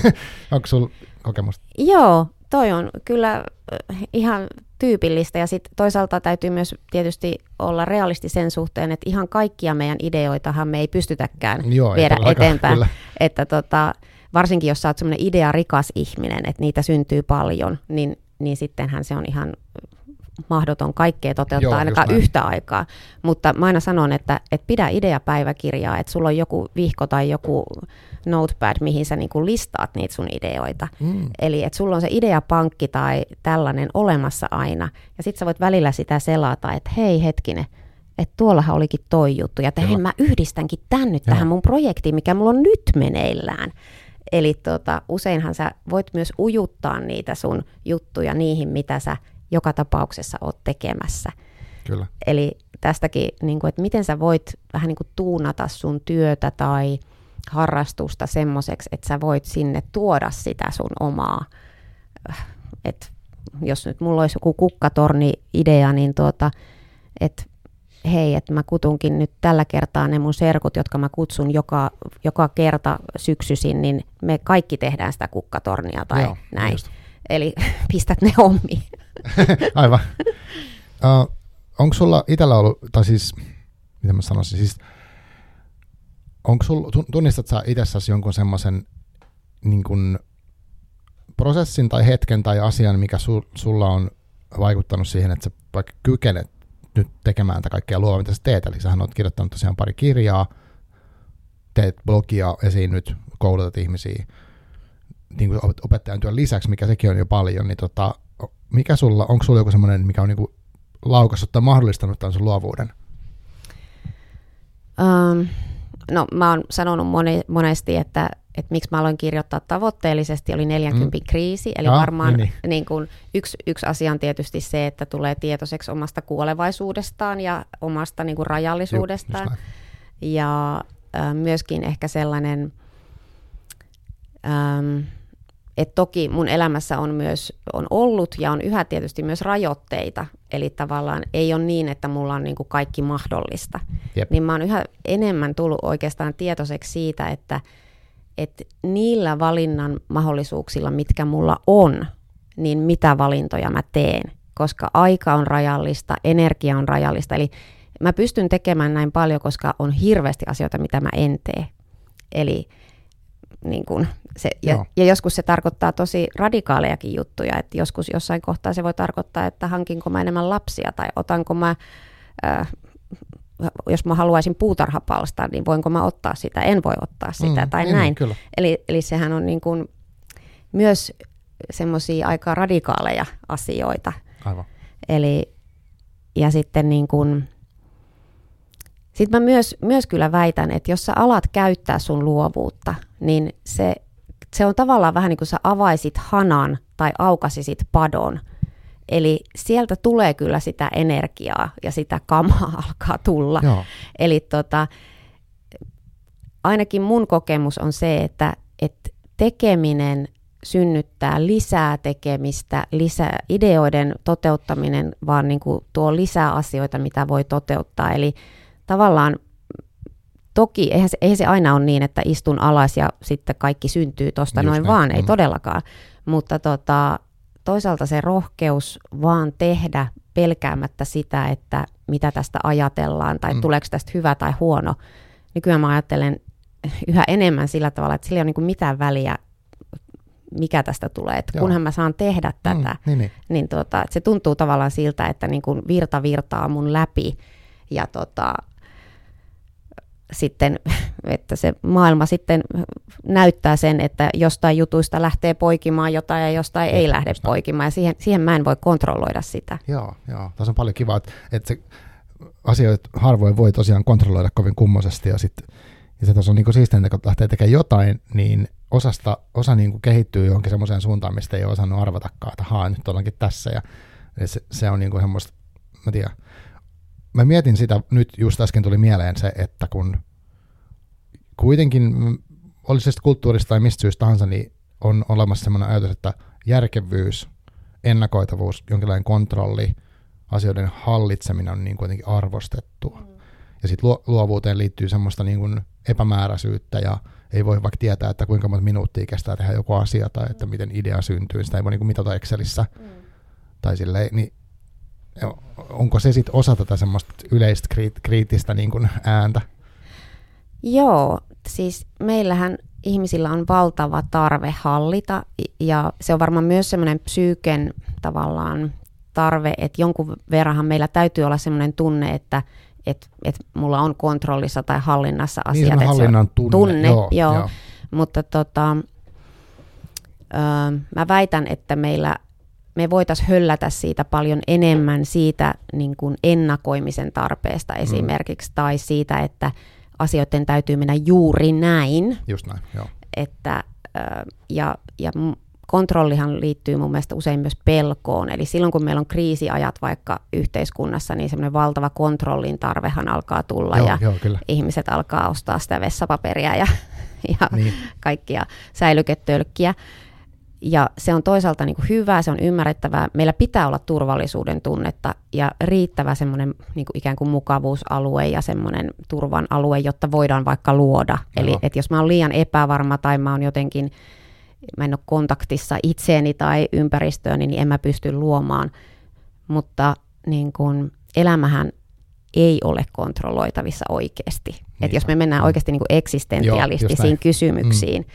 Onko sulla kokemusta? Joo, toi on kyllä äh, ihan tyypillistä ja sitten toisaalta täytyy myös tietysti olla realisti sen suhteen, että ihan kaikkia meidän ideoitahan me ei pystytäkään Joo, viedä ei eteenpäin. Kyllä. Että tota, varsinkin jos sä oot semmoinen idea-rikas ihminen, että niitä syntyy paljon, niin, niin sittenhän se on ihan mahdoton kaikkea toteuttaa Joo, ainakaan yhtä aikaa. Mutta mä aina sanon, että, että pidä ideapäiväkirjaa, että sulla on joku vihko tai joku notepad, mihin sä niin listaat niitä sun ideoita. Mm. Eli että sulla on se ideapankki tai tällainen olemassa aina. Ja sitten sä voit välillä sitä selata, että hei hetkinen, että tuollahan olikin toi juttu. Ja hei, mä yhdistänkin tän nyt Joo. tähän mun projektiin, mikä mulla on nyt meneillään. Eli tota, useinhan sä voit myös ujuttaa niitä sun juttuja niihin, mitä sä joka tapauksessa oot tekemässä. Kyllä. Eli tästäkin, niin kuin, että miten sä voit vähän niin kuin tuunata sun työtä tai harrastusta semmoiseksi, että sä voit sinne tuoda sitä sun omaa. Et jos nyt mulla olisi joku kukkatorni-idea, niin tuota, että hei, että mä kutunkin nyt tällä kertaa ne mun serkut, jotka mä kutsun joka, joka kerta syksysin, niin me kaikki tehdään sitä kukkatornia tai Joo, näin. Just. Eli pistät ne hommiin. Aivan. Uh, onko sulla itsellä ollut, tai siis, miten mä sanoisin, siis onko sulla, tunnistat sä itsessäsi jonkun semmoisen niin prosessin tai hetken tai asian, mikä su, sulla on vaikuttanut siihen, että sä vaikka kykenet nyt tekemään tätä kaikkea luovaa, mitä sä teet. Eli sähän oot kirjoittanut tosiaan pari kirjaa, teet blogia, esiinnyt, koulutat ihmisiä niin kuin opettajan työn lisäksi, mikä sekin on jo paljon, niin tota, mikä sulla, onko sulla joku semmoinen, mikä on niin kuin laukassut tai mahdollistanut tämän sun luovuuden? Um, no mä oon sanonut moni, monesti, että, että miksi mä aloin kirjoittaa tavoitteellisesti, oli 40 mm. kriisi, eli ja, varmaan niin, niin. Niin kun, yksi, yksi asia on tietysti se, että tulee tietoiseksi omasta kuolevaisuudestaan ja omasta niin kuin rajallisuudestaan. Juh, ja äh, myöskin ehkä sellainen... Ähm, et toki mun elämässä on myös on ollut ja on yhä tietysti myös rajoitteita, eli tavallaan ei ole niin, että mulla on niin kuin kaikki mahdollista. Jep. Niin mä oon yhä enemmän tullut oikeastaan tietoiseksi siitä, että, että niillä valinnan mahdollisuuksilla, mitkä mulla on, niin mitä valintoja mä teen, koska aika on rajallista, energia on rajallista, eli mä pystyn tekemään näin paljon, koska on hirveästi asioita, mitä mä en tee. Eli niin kuin se, ja, ja joskus se tarkoittaa tosi radikaalejakin juttuja, että joskus jossain kohtaa se voi tarkoittaa, että hankinko mä enemmän lapsia tai otanko mä, äh, jos mä haluaisin puutarhapalstaa, niin voinko mä ottaa sitä, en voi ottaa sitä mm, tai niin, näin. Kyllä. Eli, eli sehän on niin kuin myös semmoisia aika radikaaleja asioita. Aivan. Eli, ja sitten niin kuin, sitten mä myös, myös kyllä väitän, että jos sä alat käyttää sun luovuutta, niin se, se on tavallaan vähän niin kuin sä avaisit hanan tai aukasisit padon. Eli sieltä tulee kyllä sitä energiaa ja sitä kamaa alkaa tulla. Joo. Eli tota, ainakin mun kokemus on se, että, että tekeminen synnyttää lisää tekemistä, lisää ideoiden toteuttaminen, vaan niin kuin tuo lisää asioita, mitä voi toteuttaa. Eli tavallaan toki eihän se, eihän se aina ole niin, että istun alas ja sitten kaikki syntyy tuosta noin näin. vaan, ei mm. todellakaan. Mutta tota, toisaalta se rohkeus vaan tehdä pelkäämättä sitä, että mitä tästä ajatellaan tai mm. tuleeko tästä hyvä tai huono. Nykyään mä ajattelen yhä enemmän sillä tavalla, että sillä ei ole niin mitään väliä, mikä tästä tulee. Että kunhan mä saan tehdä mm, tätä, mm, niin, niin. niin tota, että se tuntuu tavallaan siltä, että niin kuin virta virtaa mun läpi ja tota, sitten, että se maailma sitten näyttää sen, että jostain jutuista lähtee poikimaan jotain ja jostain ei lähde poikimaan, ja siihen, siihen mä en voi kontrolloida sitä. Joo, joo. Tässä on paljon kivaa, että, että se asioita harvoin voi tosiaan kontrolloida kovin kummoisesti, ja sitten ja se tuossa on niin siistiä, että kun lähtee tekemään jotain, niin osasta, osa niin kuin kehittyy johonkin semmoiseen suuntaan, mistä ei ole osannut arvatakaan, että haa, nyt ollaankin tässä, ja se, se on niin kuin semmoista, mä tiedän, mä mietin sitä, nyt just äsken tuli mieleen se, että kun kuitenkin, olisi se kulttuurista tai mistä syystä tahansa, niin on olemassa sellainen ajatus, että järkevyys, ennakoitavuus, jonkinlainen kontrolli, asioiden hallitseminen on niin kuitenkin arvostettua. Mm. Ja sitten luovuuteen liittyy semmoista niin kuin epämääräisyyttä ja ei voi vaikka tietää, että kuinka monta minuuttia kestää tehdä joku asia tai että mm. miten idea syntyy. Sitä ei voi niin kuin mitata Excelissä. Mm. Tai silleen, niin onko se sitten osa tätä semmoista yleistä kriittistä niin kuin ääntä? Joo, siis meillähän ihmisillä on valtava tarve hallita ja se on varmaan myös semmoinen psyyken tavallaan tarve, että jonkun verranhan meillä täytyy olla semmoinen tunne, että et, et mulla on kontrollissa tai hallinnassa niin, asiat. Niin, hallinnan tunne. tunne joo, joo. joo. Mutta tota, ö, mä väitän, että meillä me voitaisiin höllätä siitä paljon enemmän siitä niin kuin ennakoimisen tarpeesta mm. esimerkiksi, mm. tai siitä, että asioiden täytyy mennä juuri näin. Just näin, joo. Että, ja, ja kontrollihan liittyy mun mielestä usein myös pelkoon. Eli silloin kun meillä on kriisiajat vaikka yhteiskunnassa, niin semmoinen valtava kontrollin tarvehan alkaa tulla joo, ja joo, kyllä. ihmiset alkaa ostaa sitä vessapaperia ja, ja niin. kaikkia säilyketölkkiä ja se on toisaalta niin kuin hyvä, se on ymmärrettävää. Meillä pitää olla turvallisuuden tunnetta ja riittävä semmoinen niin kuin ikään kuin mukavuusalue ja semmoinen turvan alue, jotta voidaan vaikka luoda. Joo. Eli että jos mä oon liian epävarma tai mä oon jotenkin, mä en ole kontaktissa itseeni tai ympäristööni, niin en mä pysty luomaan. Mutta niin kuin, elämähän ei ole kontrolloitavissa oikeasti. Niin. Että jos me mennään oikeasti niin kuin eksistentialistisiin Joo, kysymyksiin,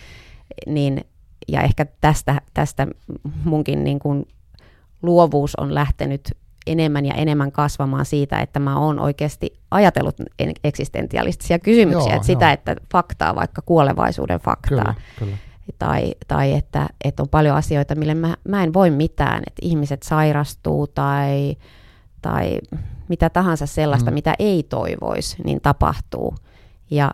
mm. niin ja ehkä tästä, tästä munkin niin kuin luovuus on lähtenyt enemmän ja enemmän kasvamaan siitä, että mä oon oikeasti ajatellut eksistentialistisia kysymyksiä, joo, että sitä, joo. että faktaa, vaikka kuolevaisuuden faktaa. Kyllä, kyllä. Tai, tai että, että on paljon asioita, mille mä, mä en voi mitään, että ihmiset sairastuu tai, tai mitä tahansa sellaista, mm. mitä ei toivoisi, niin tapahtuu. Ja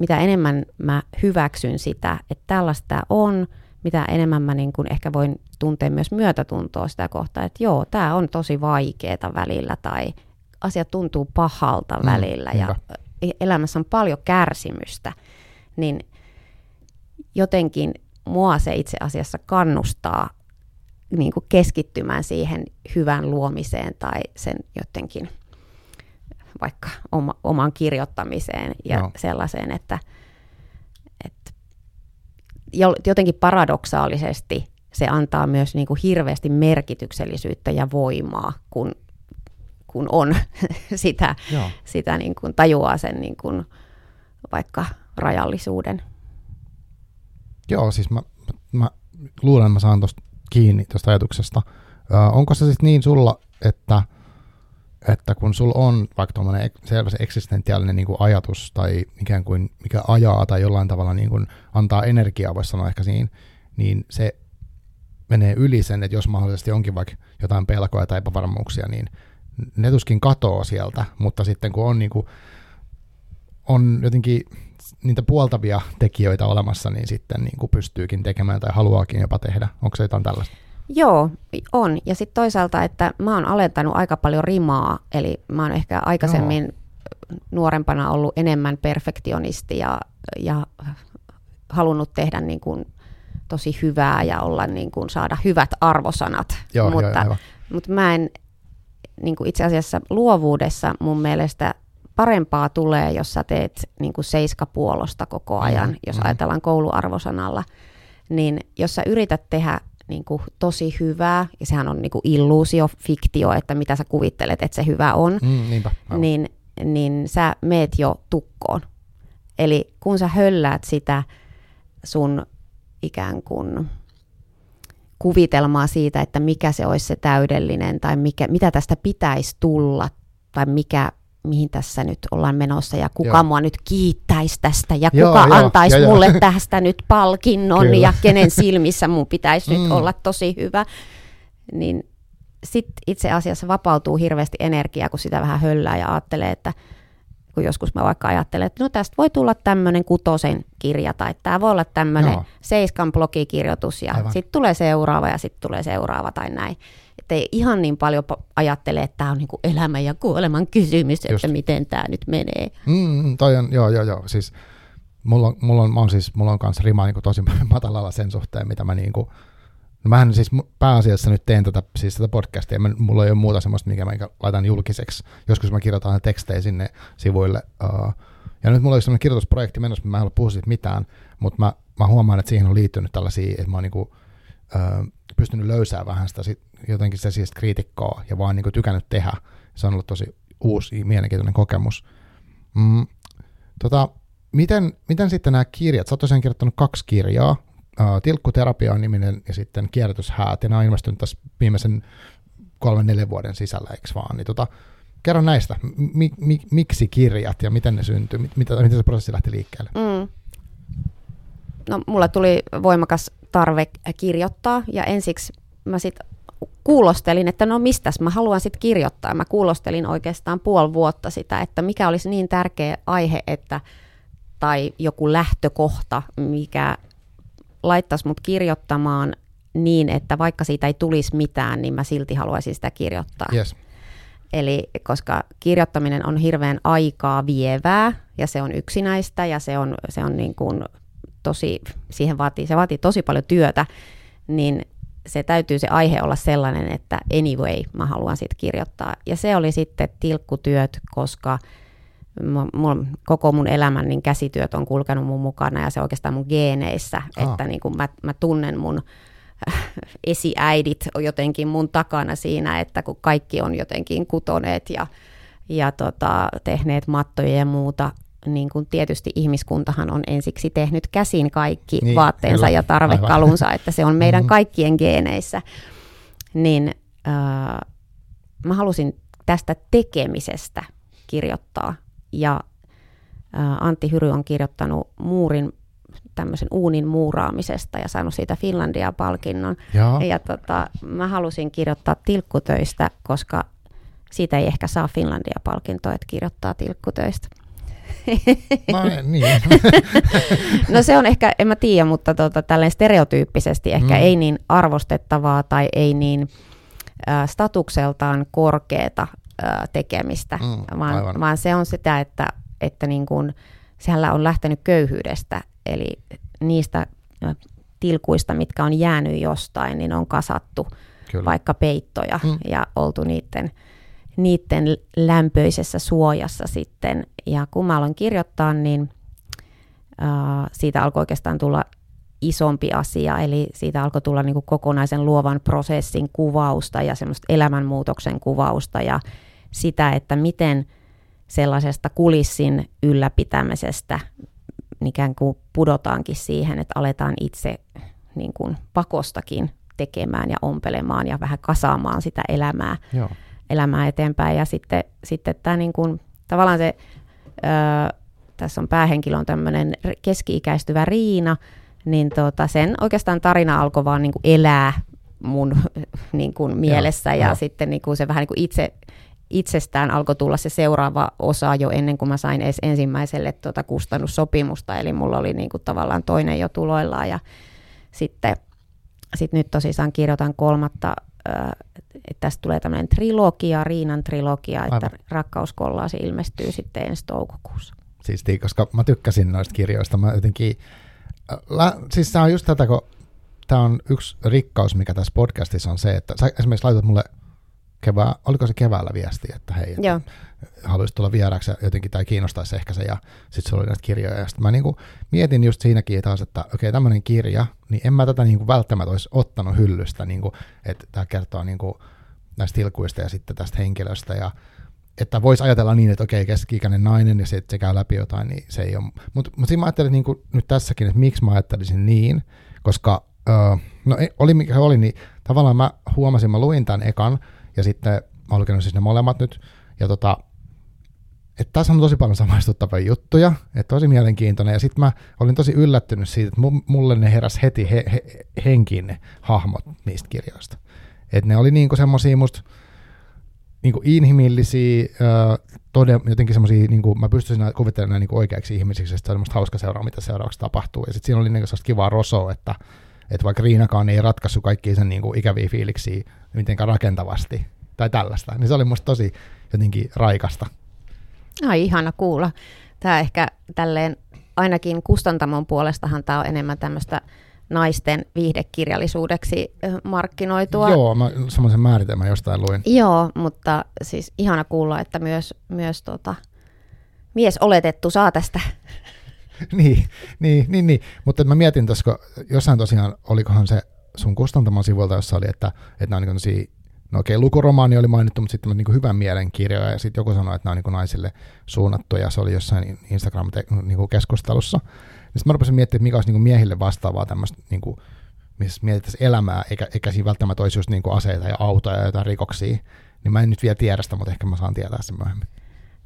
mitä enemmän mä hyväksyn sitä, että tällaista on, mitä enemmän mä niin kuin ehkä voin tuntea myös myötätuntoa sitä kohtaa, että joo, tämä on tosi vaikeaa välillä tai asiat tuntuu pahalta mm, välillä ja e-, elämässä on paljon kärsimystä, niin jotenkin mua se itse asiassa kannustaa niin kuin keskittymään siihen hyvän luomiseen tai sen jotenkin vaikka oma, oman kirjoittamiseen ja no. sellaiseen, että, että jotenkin paradoksaalisesti se antaa myös niin kuin hirveästi merkityksellisyyttä ja voimaa, kun, kun on sitä, sitä niin kuin tajuaa sen niin kuin vaikka rajallisuuden. Joo, siis mä, mä luulen, että mä saan tuosta kiinni tuosta ajatuksesta. Ö, onko se sitten niin sulla, että, että kun sulla on vaikka tuommoinen selvästi eksistentiaalinen niin kuin ajatus tai ikään kuin mikä ajaa tai jollain tavalla niin kuin antaa energiaa, voisi sanoa ehkä siinä, niin se menee yli sen, että jos mahdollisesti onkin vaikka jotain pelkoja tai epävarmuuksia, niin ne tuskin katoo sieltä, mutta sitten kun on, niin kuin, on jotenkin niitä puoltavia tekijöitä olemassa, niin sitten niin kuin pystyykin tekemään tai haluaakin jopa tehdä. Onko se jotain tällaista? Joo, on. Ja sitten toisaalta, että mä oon alentanut aika paljon rimaa, eli mä oon ehkä aikaisemmin Joo. nuorempana ollut enemmän perfektionisti ja, ja halunnut tehdä niin kuin tosi hyvää ja olla niin kuin saada hyvät arvosanat. Joo, mutta, joo, mutta mä en niin kuin itse asiassa luovuudessa mun mielestä parempaa tulee, jos sä teet niin kuin seiskapuolosta koko mm-hmm, ajan, mm, jos mm. ajatellaan kouluarvosanalla, niin jos sä yrität tehdä niin kuin tosi hyvää, ja sehän on niin kuin illuusio, fiktio, että mitä sä kuvittelet, että se hyvä on, mm, niinpä, niin, niin sä meet jo tukkoon. Eli kun sä hölläät sitä sun ikään kuin kuvitelmaa siitä, että mikä se olisi se täydellinen tai mikä, mitä tästä pitäisi tulla tai mikä, mihin tässä nyt ollaan menossa ja kuka joo. mua nyt kiittäisi tästä ja joo, kuka joo, antaisi joo, mulle joo. tästä nyt palkinnon Kyllä. ja kenen silmissä mun pitäisi mm. nyt olla tosi hyvä, niin sitten itse asiassa vapautuu hirveästi energiaa, kun sitä vähän höllää ja ajattelee, että – kun joskus mä vaikka ajattelen, että no tästä voi tulla tämmöinen kutosen kirja tai tämä voi olla tämmöinen seiskan blogikirjoitus ja sitten tulee seuraava ja sitten tulee seuraava tai näin. Että ei ihan niin paljon ajattele, että tämä on niinku elämän ja kuoleman kysymys, Just. että miten tämä nyt menee. Mm, mm, toi on, joo, joo, joo. Siis mulla on, mulla on, mä on siis, mulla on kanssa rima niin tosi matalalla sen suhteen, mitä mä niin kuin, No mähän siis pääasiassa nyt teen tätä, siis tätä podcastia, mä, mulla ei ole muuta semmoista, mikä mä laitan julkiseksi. Joskus mä kirjoitan tekstejä sinne sivuille. Uh, ja nyt mulla on semmoinen kirjoitusprojekti menossa, mä en halua puhua siitä mitään, mutta mä, mä huomaan, että siihen on liittynyt tällaisia, että mä oon niinku, uh, pystynyt löysää vähän sitä sit, jotenkin se siis kriitikkoa ja vaan niinku tykännyt tehdä. Se on ollut tosi uusi, mielenkiintoinen kokemus. Mm, tota, miten, miten sitten nämä kirjat, sä oot tosiaan kirjoittanut kaksi kirjaa, uh, Tilkkuterapia on niminen ja sitten Kierrätyshäät, ja nämä on ilmestynyt tässä viimeisen kolmen, neljän vuoden sisällä, eikö vaan? Niin tota, kerro näistä, mi, mi, miksi kirjat ja miten ne syntyi, mitä, miten se prosessi lähti liikkeelle? Mm. No, mulla tuli voimakas tarve kirjoittaa, ja ensiksi mä sitten kuulostelin, että no mistäs mä haluan sitten kirjoittaa. Mä kuulostelin oikeastaan puoli vuotta sitä, että mikä olisi niin tärkeä aihe, että tai joku lähtökohta, mikä laittaisi mut kirjoittamaan niin, että vaikka siitä ei tulisi mitään, niin mä silti haluaisin sitä kirjoittaa. Yes. Eli koska kirjoittaminen on hirveän aikaa vievää ja se on yksinäistä ja se on, se on niin kuin tosi, siihen vaatii, se vaatii tosi paljon työtä, niin se täytyy se aihe olla sellainen, että anyway, mä haluan sitten kirjoittaa. Ja se oli sitten tilkkutyöt, koska mun, koko mun elämän niin käsityöt on kulkenut mun mukana ja se oikeastaan mun geeneissä, oh. että niin kun mä, mä tunnen mun äh, esiäidit jotenkin mun takana siinä, että kun kaikki on jotenkin kutoneet ja, ja tota, tehneet mattoja ja muuta, niin kuin tietysti ihmiskuntahan on ensiksi tehnyt käsin kaikki niin, vaatteensa kyllä. ja tarvekalunsa, Aivan. että se on meidän mm-hmm. kaikkien geeneissä, niin äh, mä halusin tästä tekemisestä kirjoittaa. Ja ää, Antti Hyry on kirjoittanut muurin tämmöisen uunin muuraamisesta ja saanut siitä Finlandia-palkinnon. Joo. Ja tota, mä halusin kirjoittaa tilkkutöistä, koska siitä ei ehkä saa Finlandia-palkintoa, että kirjoittaa tilkkutöistä. No niin. No se on ehkä, en mä tiedä, mutta tota, tälleen stereotyyppisesti ehkä Mm. ei niin arvostettavaa tai ei niin ä, statukseltaan korkeata ä, tekemistä, Mm, vaan, aivan. vaan se on sitä, että, että niin kun, sehän on lähtenyt köyhyydestä, eli niistä ä, tilkuista, mitkä on jäänyt jostain, niin on kasattu Kyllä. vaikka peittoja mm. ja oltu niiden, niiden lämpöisessä suojassa sitten. Ja kun mä aloin kirjoittaa, niin siitä alkoi oikeastaan tulla isompi asia, eli siitä alkoi tulla niin kuin kokonaisen luovan prosessin kuvausta ja semmoista elämänmuutoksen kuvausta ja sitä, että miten sellaisesta kulissin ylläpitämisestä ikään kuin pudotaankin siihen, että aletaan itse niin kuin pakostakin tekemään ja ompelemaan ja vähän kasaamaan sitä elämää, Joo. Elämää eteenpäin. Ja sitten, sitten tämä niin kuin, tavallaan se, ö, tässä on päähenkilö on tämmöinen keski-ikäistyvä Riina, niin tota, sen oikeastaan tarina alkoi vaan niin kuin elää mun niin kuin mielessä Joo, ja joo. sitten niin kuin se vähän niin kuin itse, itsestään alkoi tulla se seuraava osa jo ennen kuin mä sain edes ensimmäiselle tuota kustannussopimusta, eli mulla oli niin kuin tavallaan toinen jo tuloillaan ja sitten sit nyt tosissaan kirjoitan kolmatta, äh, että tästä tulee tämmöinen trilogia, Riinan trilogia, että Aivan. rakkauskollaasi ilmestyy sitten ensi toukokuussa. Siistiä, koska mä tykkäsin noista kirjoista. Mä jotenkin, äh, lä, siis tämä on just tätä, kun tämä on yksi rikkaus, mikä tässä podcastissa on se, että sä esimerkiksi laitat mulle kevää, oliko se keväällä viesti, että hei, että Joo, haluaisit tulla vieraaksi jotenkin tai kiinnostaisi ehkä se ja sitten sulla oli näitä kirjoja. Ja sitten mä niinku mietin just siinäkin taas, että okei tämmöinen kirja, niin en mä tätä niinku välttämättä olisi ottanut hyllystä, niinku, että tämä kertoo niinku näistä tilkuista ja sitten tästä henkilöstä. Ja että voisi ajatella niin, että okei, keski-ikäinen nainen ja sitten se käy läpi jotain, niin se ei ole. Mutta mut siinä mä ajattelin niin nyt tässäkin, että miksi mä ajattelisin niin, koska öö, no ei- oli mikä se oli, niin tavallaan mä huomasin, mä luin tämän ekan ja sitten mä olen siis ne molemmat nyt. Ja tota, että tässä on tosi paljon samaistuttavia juttuja, että tosi mielenkiintoinen, ja sitten mä olin tosi yllättynyt siitä, että mu- mulle ne heräs heti he, he, henkiin ne hahmot niistä kirjoista. Että ne oli niinku semmosia musta niinku inhimillisiä, toden, jotenkin semmosia, niinku, mä pystyisin kuvittelemaan niinku oikeaksi ihmisiksi, että se oli hauska seuraa, mitä seuraavaksi tapahtuu. Ja sitten siinä oli niinku sellaista kivaa rosoa, että, että vaikka Riinakaan ei ratkaissut kaikkia sen niinku ikäviä fiiliksiä mitenkään rakentavasti tai tällaista, niin se oli musta tosi jotenkin raikasta. Ai ihana kuulla. Tämä ehkä tälleen, ainakin kustantamon puolestahan tämä on enemmän tämmöistä naisten viihdekirjallisuudeksi markkinoitua. Joo, mä semmoisen määritelmän jostain luin. Joo, mutta siis ihana kuulla, että myös, myös tota, mies oletettu saa tästä. niin, niin, niin, niin, mutta mä mietin tuossa, jossain tosiaan, olikohan se sun kustantamon sivuilta, jossa oli, että, että nämä on niin no okei, lukuromaani oli mainittu, mutta sitten niin hyvän mielen kirjoja, ja sitten joku sanoi, että nämä on niin naisille suunnattuja, se oli jossain Instagram-keskustelussa. Niin sitten mä rupesin miettimään, että mikä olisi niin miehille vastaavaa tämmöistä, niin kuin, missä mietittäisiin elämää, eikä, eikä siinä välttämättä olisi just niin kuin aseita ja autoja ja jotain rikoksia. Niin mä en nyt vielä tiedä sitä, mutta ehkä mä saan tietää sen myöhemmin.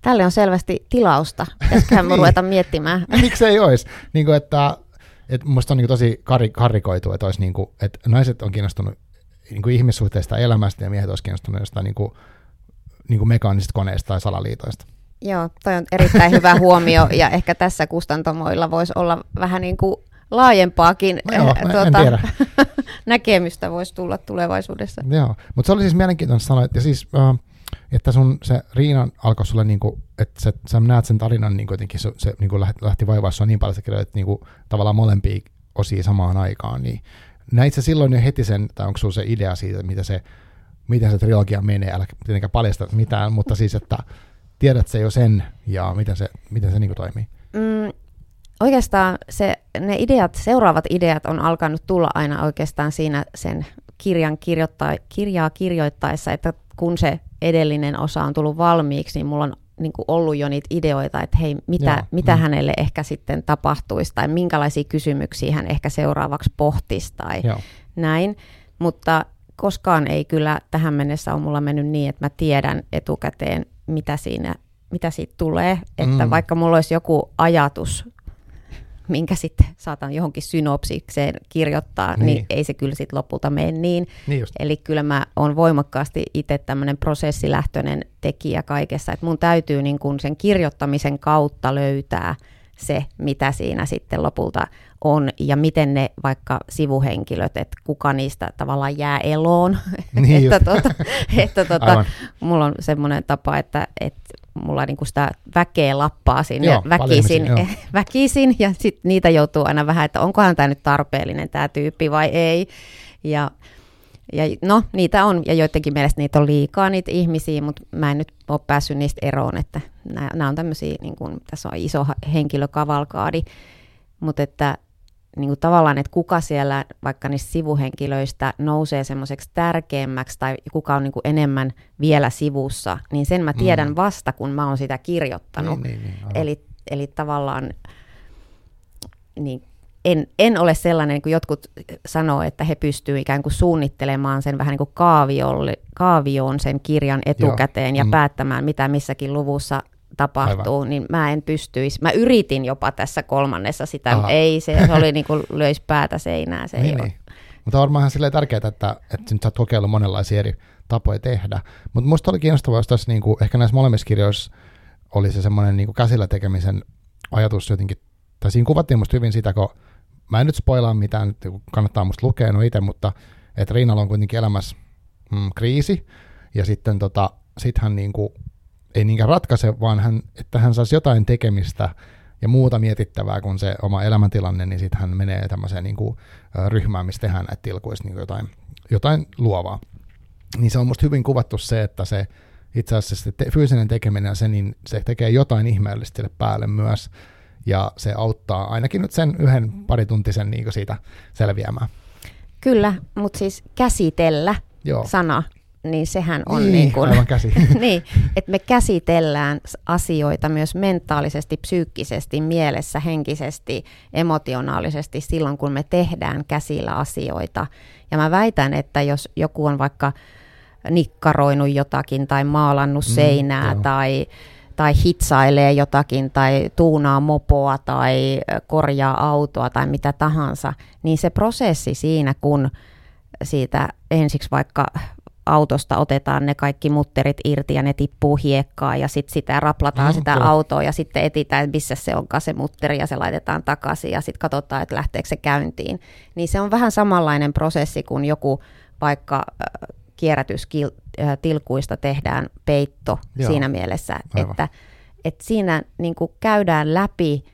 Tälle on selvästi tilausta. Pitäisiköhän me Niin. ruveta miettimään. Miksi ei olisi? Niin kuin, että, että musta on niin kuin tosi kari, karikoitu, että, olisi niin kuin, että naiset on kiinnostunut niin kuin ihmissuhteista elämästä ja miehet olisi kiinnostunut jostain niin kuin, niin kuin mekaanisista koneista tai salaliitoista. Joo, toi on erittäin hyvä huomio ja ehkä tässä kustantamoilla voisi olla vähän niin kuin laajempaakin No joo, en tiedä. näkemystä voisi tulla tulevaisuudessa. Joo, mutta se oli siis mielenkiintoista sanoa, että, siis, äh, että sun se Riinan alkoi sulle, niin kuin, että sä, sä näet sen tarinan niin kuin jotenkin, se, se niin kuin lähti, lähti vaivaa sua niin paljon, että sä kirjoitit niin kuin, tavallaan molempia osia samaan aikaan, niin näit sä silloin jo heti sen, tai onko sulla se idea siitä, mitä se, miten se trilogia menee, älä tietenkään paljasta mitään, mutta siis, että tiedät se jo sen, ja miten se, miten se niin kuin toimii. Mm, oikeastaan se, ne ideat, seuraavat ideat on alkanut tulla aina oikeastaan siinä sen kirjan kirjoittaa, kirjaa kirjoittaessa, että kun se edellinen osa on tullut valmiiksi, niin mulla on niin kuin ollut jo niitä ideoita, että hei, mitä, Joo, mitä mm. hänelle ehkä sitten tapahtuisi tai minkälaisia kysymyksiä hän ehkä seuraavaksi pohtisi tai Joo. näin. Mutta koskaan ei kyllä tähän mennessä ole mulla mennyt niin, että mä tiedän etukäteen, mitä, siinä, mitä siitä tulee. Että mm. vaikka mulla olisi joku ajatus, minkä sitten saatan johonkin synopsikseen kirjoittaa, niin, niin ei se kyllä sitten lopulta mene niin. niin Eli kyllä mä oon voimakkaasti itse tämmöinen prosessilähtöinen tekijä kaikessa, että mun täytyy niin kun sen kirjoittamisen kautta löytää se, mitä siinä sitten lopulta on ja miten ne vaikka sivuhenkilöt, että kuka niistä tavallaan jää eloon. Niin että tota, että tota, mulla on semmoinen tapa, että, että mulla niinku sitä väkeä lappaa sinne joo, väkisin, väkisin ja sitten niitä joutuu aina vähän, että onkohan tämä nyt tarpeellinen tämä tyyppi vai ei. Ja, ja no, niitä on, ja joidenkin mielestä niitä on liikaa niitä ihmisiä, mutta mä en nyt ole päässyt niistä eroon, että nämä on tämmöisiä, niin kuin, tässä on iso henkilökavalkaadi, mutta että niin kuin tavallaan, että kuka siellä vaikka niistä sivuhenkilöistä nousee semmoiseksi tärkeämmäksi tai kuka on niin kuin enemmän vielä sivussa, niin sen mä tiedän mm. vasta, kun mä oon sitä kirjoittanut. Niin, niin, niin, eli, eli tavallaan niin en, en ole sellainen, niin kuin jotkut sanoo, että he pystyvät ikään kuin suunnittelemaan sen vähän niin kuin kaaviolle, kaavioon sen kirjan etukäteen Joo. ja mm. päättämään, mitä missäkin luvussa tapahtuu, Aivan. niin mä en pystyisi. Mä yritin jopa tässä kolmannessa sitä, Aha. ei se, se oli niin kuin löisi päätä seinään, se niin, ei niin. Mutta varmaan silleen tärkeää, että, että nyt sä oot kokeillut monenlaisia eri tapoja tehdä. Mutta musta oli kiinnostavaa, jos tässä niin kuin, ehkä näissä molemmissa kirjoissa oli se semmoinen niin käsillä tekemisen ajatus jotenkin, tai siinä kuvattiin musta hyvin sitä, kun mä en nyt spoilaa mitään, nyt kannattaa musta lukea no itse, mutta että Riinalla on kuitenkin elämässä mm, kriisi, ja sitten tota, sit hän niin kuin ei niinkään ratkaise, vaan hän, että hän saisi jotain tekemistä ja muuta mietittävää kuin se oma elämäntilanne, niin sitten hän menee tämmöiseen niin kuin, ryhmään, missä tehdään näitä tilkuista niin jotain, jotain luovaa. Niin se on musta hyvin kuvattu se, että se itse asiassa se te- fyysinen tekeminen, se, niin se tekee jotain ihmeellistä sille päälle myös, ja se auttaa ainakin nyt sen yhden parituntisen niin siitä selviämään. Kyllä, mutta siis käsitellä Joo. sana niin sehän on niin, niin kuin, aivan käsi. niin, että me käsitellään asioita myös mentaalisesti, psyykkisesti, mielessä, henkisesti, emotionaalisesti silloin, kun me tehdään käsillä asioita. Ja mä väitän, että jos joku on vaikka nikkaroinut jotakin tai maalannut mm, seinää mm, tai, tai hitsailee jotakin tai tuunaa mopoa tai korjaa autoa tai mitä tahansa, niin se prosessi siinä, kun siitä ensiksi vaikka autosta otetaan ne kaikki mutterit irti ja ne tippuu hiekkaa ja sitten sitä raplataan mm, sitä autoa ja sitten etitään, että missä se onkaan se mutteri ja se laitetaan takaisin ja sitten katsotaan, että lähteekö se käyntiin. Niin se on vähän samanlainen prosessi kuin joku vaikka kierrätystilkuista tehdään peitto Joo, siinä mielessä, että, että siinä niin kuin käydään läpi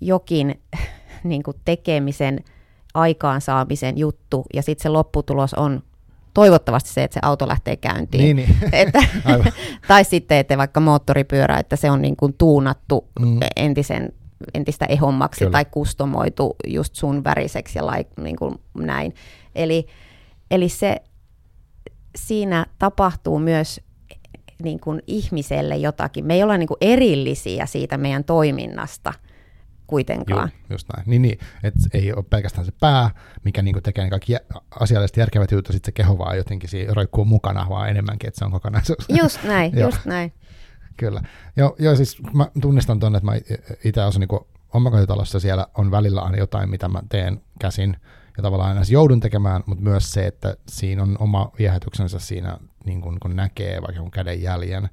jokin niin kuin tekemisen aikaansaamisen juttu ja sitten se lopputulos on toivottavasti se, että se auto lähtee käyntiin. Niin, niin. Että, tai sitten, että vaikka moottoripyörä, että se on niin kuin tuunattu mm. entisen, entistä ehommaksi Kyllä. tai kustomoitu just sun väriseksi ja like, niin kuin näin. Eli, eli se, siinä tapahtuu myös niin kuin ihmiselle jotakin. Me ei olla niin kuin erillisiä siitä meidän toiminnasta – kuitenkaan. Joo, just näin. Niin, niin että ei ole pelkästään se pää, mikä niin tekee ne kaikki asiallisesti järkevät jutut, sitten se keho vaan jotenkin roikkuu mukana, vaan enemmänkin, että se on kokonaisuus. Just näin, just näin. Kyllä. Joo, joo, siis mä tunnistan tuonne, että mä itse asun niin omakotitalossa, siellä on välillä aina jotain, mitä mä teen käsin, ja tavallaan aina joudun tekemään, mutta myös se, että siinä on oma viehätyksensä siinä, niin kun, kun näkee vaikka kun käden jäljen.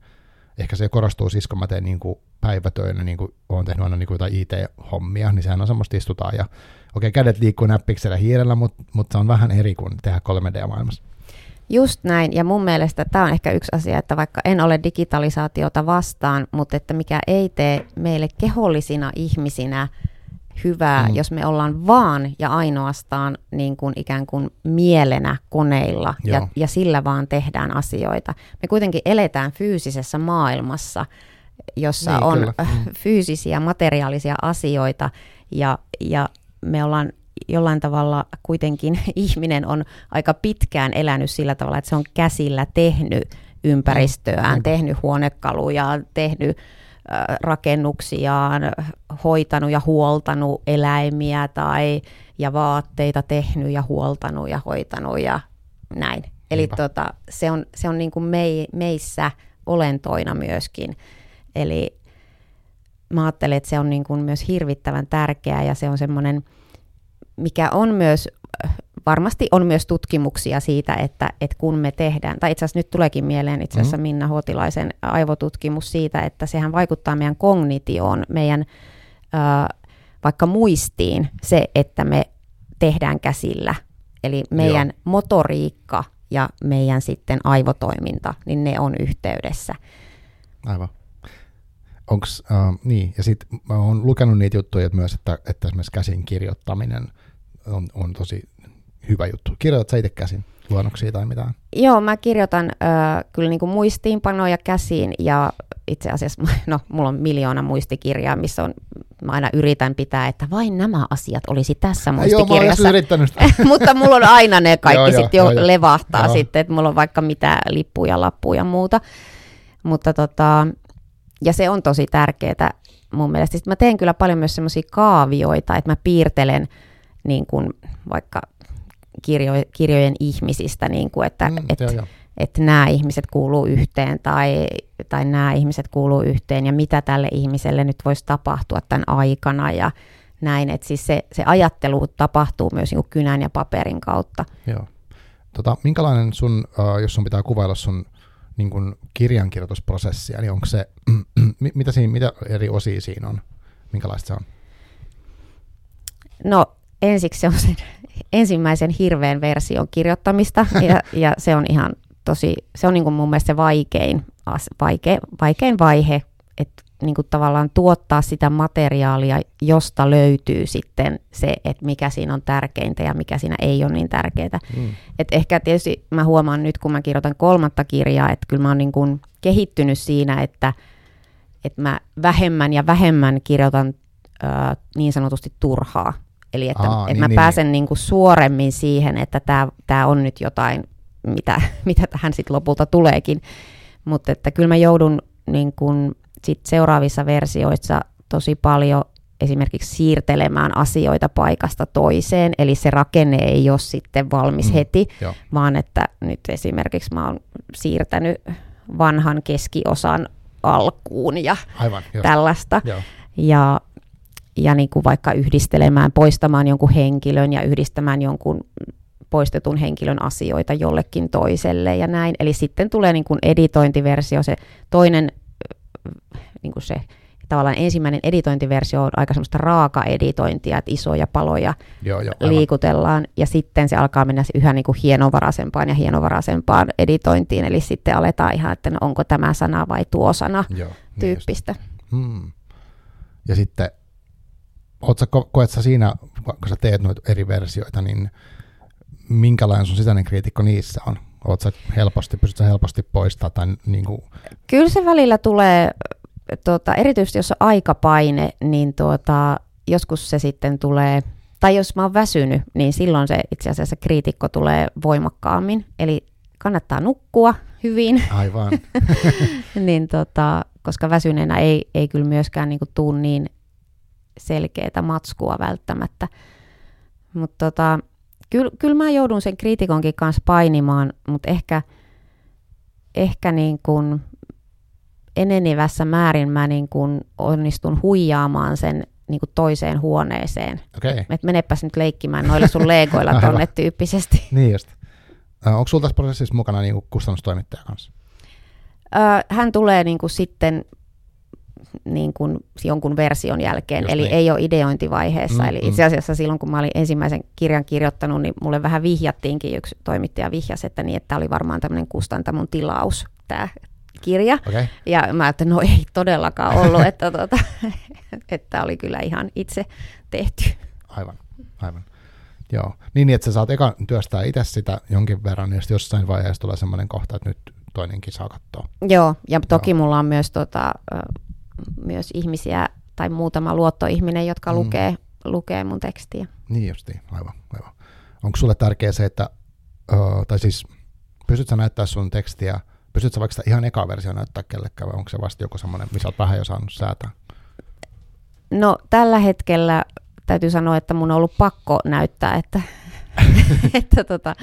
Ehkä se korostuu siis, kun mä teen niin kuin päivätöinä, niin kuin olen tehnyt aina niin kuin jotain IT-hommia, niin sehän on semmoista istutaan ja okei, okay, kädet liikkuu näppiksellä hiirellä, mutta, mutta se on vähän eri kuin tehdä 3D-maailmassa. Just näin, ja mun mielestä tämä on ehkä yksi asia, että vaikka en ole digitalisaatiota vastaan, mutta että mikä ei tee meille kehollisina ihmisinä hyvää, mm. jos me ollaan vaan ja ainoastaan niin kuin ikään kuin mielenä koneilla ja, ja sillä vaan tehdään asioita. Me kuitenkin eletään fyysisessä maailmassa, jossa niin, on kyllä. Mm. fyysisiä, materiaalisia asioita ja, ja me ollaan jollain tavalla kuitenkin ihminen on aika pitkään elänyt sillä tavalla, että se on käsillä tehnyt ympäristöään, mm. tehnyt huonekaluja, tehnyt rakennuksiaan, hoitanut ja huoltanut eläimiä tai ja vaatteita tehnyt ja huoltanut ja hoitanut ja näin. Eli tota, se on, se on niin kuin mei, meissä olentoina myöskin. Eli mä ajattelen, että se on niin kuin myös hirvittävän tärkeää ja se on semmoinen, mikä on myös, varmasti on myös tutkimuksia siitä, että, että kun me tehdään, tai itse asiassa nyt tuleekin mieleen itse asiassa mm-hmm. Minna Huotilaisen aivotutkimus siitä, että sehän vaikuttaa meidän kognitioon, meidän äh, vaikka muistiin se, että me tehdään käsillä. Eli meidän Joo. motoriikka ja meidän sitten aivotoiminta, niin ne on yhteydessä. Aivan. Onks, uh, niin, ja sitten mä oon lukenut niitä juttuja että myös, että, että esimerkiksi käsin kirjoittaminen on, on tosi hyvä juttu. Kirjoitat sä itse käsin luonnoksia tai mitään? Joo, mä kirjoitan äh, kyllä niin kuin muistiinpanoja käsiin ja itse asiassa, no, mulla on miljoona muistikirjaa, missä on, mä aina yritän pitää, että vain nämä asiat olisi tässä muistikirjassa. Joo, Mutta mulla on aina ne kaikki sitten jo, jo levahtaa joo. sitten, että mulla on vaikka mitä lippuja, lappuja ja muuta. Mutta tota, ja se on tosi tärkeää mun mielestä. Sitten mä teen kyllä paljon myös semmoisia kaavioita, että mä piirtelen niin kuin vaikka kirjo, kirjojen ihmisistä, niin kuin, että mm, et, että nämä ihmiset kuuluu yhteen tai, tai nämä ihmiset kuuluu yhteen ja mitä tälle ihmiselle nyt voisi tapahtua tämän aikana ja näin. Että siis se, se ajattelu tapahtuu myös niin kynän ja paperin kautta. Joo. Tota, minkälainen sun, uh, jos sun pitää kuvailla sun niin kuin kirjankirjoitusprosessia, niin onko se, mitä, siinä, mitä eri osia siinä on? Minkälaista se on? No ensiksi se on sen ensimmäisen hirveän version kirjoittamista ja, ja se on ihan tosi, se on niin kuin mun mielestä se vaikein, vaike, vaikein vaihe, niin kuin tavallaan tuottaa sitä materiaalia, josta löytyy sitten se, että mikä siinä on tärkeintä ja mikä siinä ei ole niin tärkeää. Mm. Et ehkä tietysti mä huomaan nyt, kun mä kirjoitan kolmatta kirjaa, että kyllä mä oon niin kuin kehittynyt siinä, että, että mä vähemmän ja vähemmän kirjoitan ö, niin sanotusti turhaa. Eli että, Aa, että niin, mä niin, pääsen niin. Niin kuin suoremmin siihen, että tämä on nyt jotain mitä, mitä tähän sitten lopulta tuleekin. Mutta että kyllä mä joudun niin kun sit seuraavissa versioissa tosi paljon esimerkiksi siirtelemään asioita paikasta toiseen, eli se rakenne ei ole sitten valmis mm, heti, jo. vaan että nyt esimerkiksi mä oon siirtänyt vanhan keskiosan alkuun ja Aivan, tällaista. Joo. Ja, ja niin kuin vaikka yhdistelemään, poistamaan jonkun henkilön ja yhdistämään jonkun poistetun henkilön asioita jollekin toiselle ja näin. Eli sitten tulee niin kuin editointiversio, se toinen, niin kuin se tavallaan ensimmäinen editointiversio on aika semmoista raaka-editointia, että isoja paloja joo, joo, liikutellaan, ja sitten se alkaa mennä yhä niin kuin hienovaraisempaan ja hienovaraisempaan editointiin, eli sitten aletaan ihan, että no onko tämä sana vai tuo sana joo, niin tyyppistä. Niin hmm. Ja sitten, ko- koet sä siinä, kun sä teet noita eri versioita, niin minkälainen sun sisäinen kriitikko niissä on? Oletko helposti, pystytkö helposti poistaa? Tai niin kuin... Kyllä se välillä tulee, tuota, erityisesti jos on aikapaine, niin tuota, joskus se sitten tulee, tai jos mä oon väsynyt, niin silloin se itse asiassa kriitikko tulee voimakkaammin. Eli kannattaa nukkua hyvin. Aivan. niin tota, koska väsyneenä ei, ei kyllä myöskään niin tuu niin selkeää matskua välttämättä. Mutta tota, kyllä, kyllä mä joudun sen kriitikonkin kanssa painimaan, mutta ehkä, ehkä niin kuin enenevässä määrin mä niin kuin onnistun huijaamaan sen niin kuin toiseen huoneeseen. Okay. Että menepäs nyt leikkimään noilla sun legoilla tonne tyyppisesti. niin just. Onko sulla tässä prosessissa mukana niin kuin kustannustoimittaja kanssa? hän tulee niin kuin sitten niin kuin jonkun version jälkeen, Just eli niin. ei ole ideointivaiheessa. Mm, eli mm. itse asiassa silloin, kun mä olin ensimmäisen kirjan kirjoittanut, niin mulle vähän vihjattiinkin, yksi toimittaja vihjasi, että niin, että oli varmaan tämmöinen kustantamon tilaus, tämä kirja. Okay. Ja mä että no ei todellakaan ollut, että, tuota, että oli kyllä ihan itse tehty. Aivan, aivan. Joo, niin, niin että sä saat eka työstää itse sitä jonkin verran, ja sitten jossain vaiheessa tulee semmoinen kohta, että nyt toinenkin saa katsoa. Joo, ja toki Joo. mulla on myös tota, myös ihmisiä tai muutama luottoihminen, jotka mm. lukee, lukee mun tekstiä. Niin justiin, aivan, aivan. Onko sulle tärkeää se, että, ö, tai siis pystytkö sä näyttää sun tekstiä, pystytkö vaikka sitä ihan eka versio näyttää kellekään, vai onko se vasta joku semmoinen, missä olet vähän jo saanut säätää? No tällä hetkellä täytyy sanoa, että mun on ollut pakko näyttää, että että tota,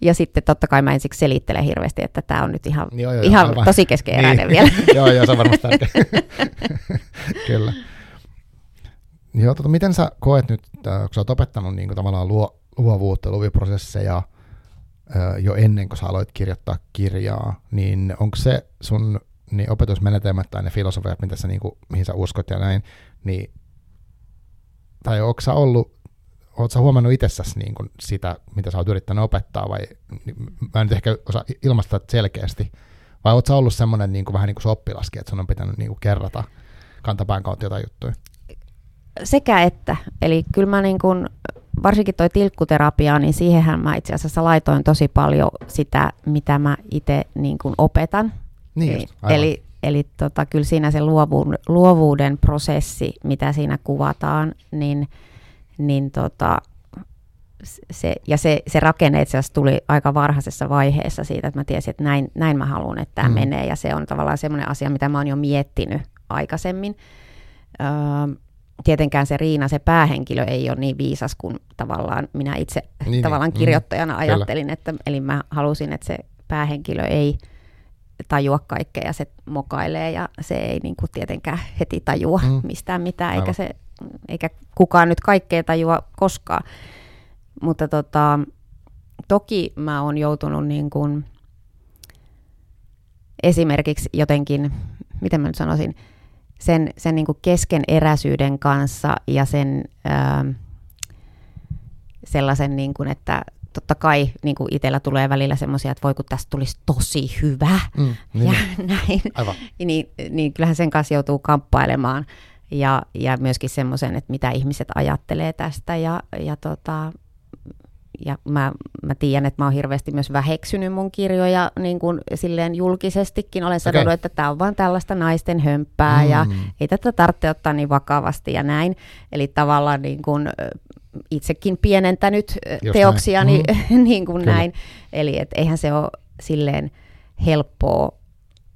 ja sitten totta kai mä ensiksi selittelen hirveästi, että tämä on nyt ihan, joo, joo, ihan aivan. tosi keskeeräinen niin. vielä. joo, joo, se on varmasti tärkeä. Kyllä. Joo, tota, miten sä koet nyt, äh, kun sä oot opettanut niin kuin, tavallaan luo, luovuutta, luviprosesseja äh, jo ennen kuin sä aloit kirjoittaa kirjaa, niin onko se sun niin opetusmenetelmät tai ne filosofiat, mitä sä, niin kuin, mihin sä uskot ja näin, niin, tai onko sä ollut oletko huomannut itsessäsi niin kuin sitä, mitä sä oot yrittänyt opettaa, vai niin, mä en nyt ehkä osaa ilmaista selkeästi, vai oletko ollut semmoinen niin kuin, vähän niin kuin oppilaskin, että sun on pitänyt niin kuin kerrata kantapään kautta jotain juttuja? Sekä että. Eli kyllä mä niin kuin, varsinkin toi tilkkuterapia, niin siihenhän mä itse asiassa laitoin tosi paljon sitä, mitä mä itse niin kuin opetan. Niin just, eli eli tota, kyllä siinä se luovuuden, luovuuden prosessi, mitä siinä kuvataan, niin – niin tota, se, ja se, se rakenne itse asiassa tuli aika varhaisessa vaiheessa siitä, että mä tiesin, että näin, näin mä haluan, että tämä mm. menee, ja se on tavallaan semmoinen asia, mitä mä oon jo miettinyt aikaisemmin. Öö, tietenkään se Riina, se päähenkilö, ei ole niin viisas kuin tavallaan minä itse niin, niin. tavallaan niin, kirjoittajana mm, ajattelin, että eli mä halusin, että se päähenkilö ei tajua kaikkea ja se mokailee ja se ei niin kuin tietenkään heti tajua mm. mistään mitään, eikä se eikä kukaan nyt kaikkea tajua koskaan. Mutta tota, toki mä oon joutunut niin kuin esimerkiksi jotenkin, miten mä nyt sanoisin, sen, sen niin kuin keskeneräisyyden kanssa ja sen ää, sellaisen, niin kuin, että totta kai niin kuin itsellä tulee välillä semmoisia, että voi kun tästä tulisi tosi hyvä mm, niin. ja näin, Aivan. niin, niin kyllähän sen kanssa joutuu kamppailemaan ja, ja myöskin semmoisen, että mitä ihmiset ajattelee tästä ja, ja, tota, ja mä, mä tiedän, että mä oon hirveästi myös väheksynyt mun kirjoja niin kuin silleen julkisestikin. Olen sanonut, okay. että tämä on vaan tällaista naisten hömppää mm. ja ei tätä tarvitse ottaa niin vakavasti ja näin. Eli tavallaan niin kuin, itsekin pienentänyt Just teoksiani näin. Mm. niin kuin näin. Eli et eihän se ole silleen helppoa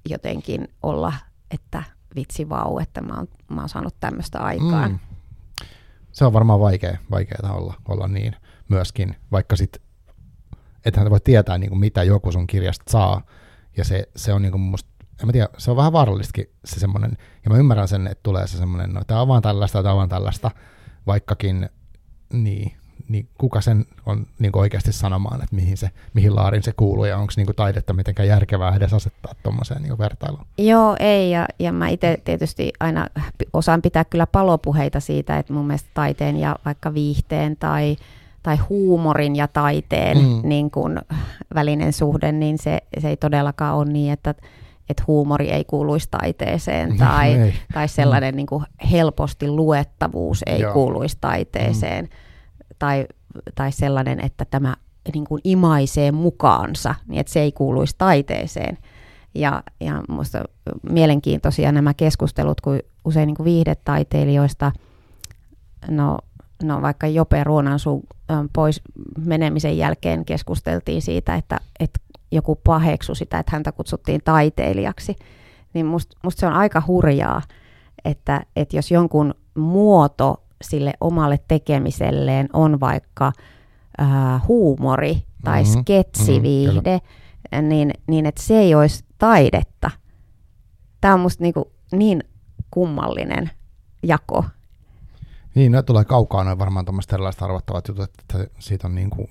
jotenkin olla, että vitsi vau, että mä oon, mä oon saanut tämmöistä aikaan. Mm. Se on varmaan vaikea, vaikeaa olla, olla niin myöskin, vaikka sit, ethän voi tietää niin kuin mitä joku sun kirjasta saa, ja se, se on niin kuin musta, en mä tiedä, se on vähän vaarallistakin se semmoinen, ja mä ymmärrän sen, että tulee se semmoinen, no tämä on vaan tällaista, tämä on vaan tällaista, vaikkakin, niin, niin kuka sen on niin oikeasti sanomaan, että mihin, se, mihin laarin se kuuluu ja onko niin taidetta mitenkään järkevää edes asettaa tuommoiseen niin vertailuun? Joo, ei ja, ja mä itse tietysti aina osaan pitää kyllä palopuheita siitä, että mun mielestä taiteen ja vaikka viihteen tai, tai huumorin ja taiteen mm. niin kun välinen suhde, niin se, se ei todellakaan ole niin, että että huumori ei kuuluisi taiteeseen tai, tai sellainen mm. niin kuin helposti luettavuus ei Joo. kuuluisi taiteeseen. Mm tai, tai sellainen, että tämä niin kuin imaisee mukaansa, niin että se ei kuuluisi taiteeseen. Ja, ja minusta mielenkiintoisia nämä keskustelut, kun usein niin kuin viihdetaiteilijoista, no, no vaikka Jope Ruonansu pois menemisen jälkeen keskusteltiin siitä, että, että joku paheksu sitä, että häntä kutsuttiin taiteilijaksi, niin musta must se on aika hurjaa, että, että jos jonkun muoto sille omalle tekemiselleen on vaikka äh, huumori tai mm-hmm, sketsiviihde, mm-hmm, niin, niin että se ei olisi taidetta. Tämä on musta niinku niin kummallinen jako. Niin, ne tulee kaukaa noin varmaan tuommoista erilaiset arvottavat jutut, että siitä on niin kuin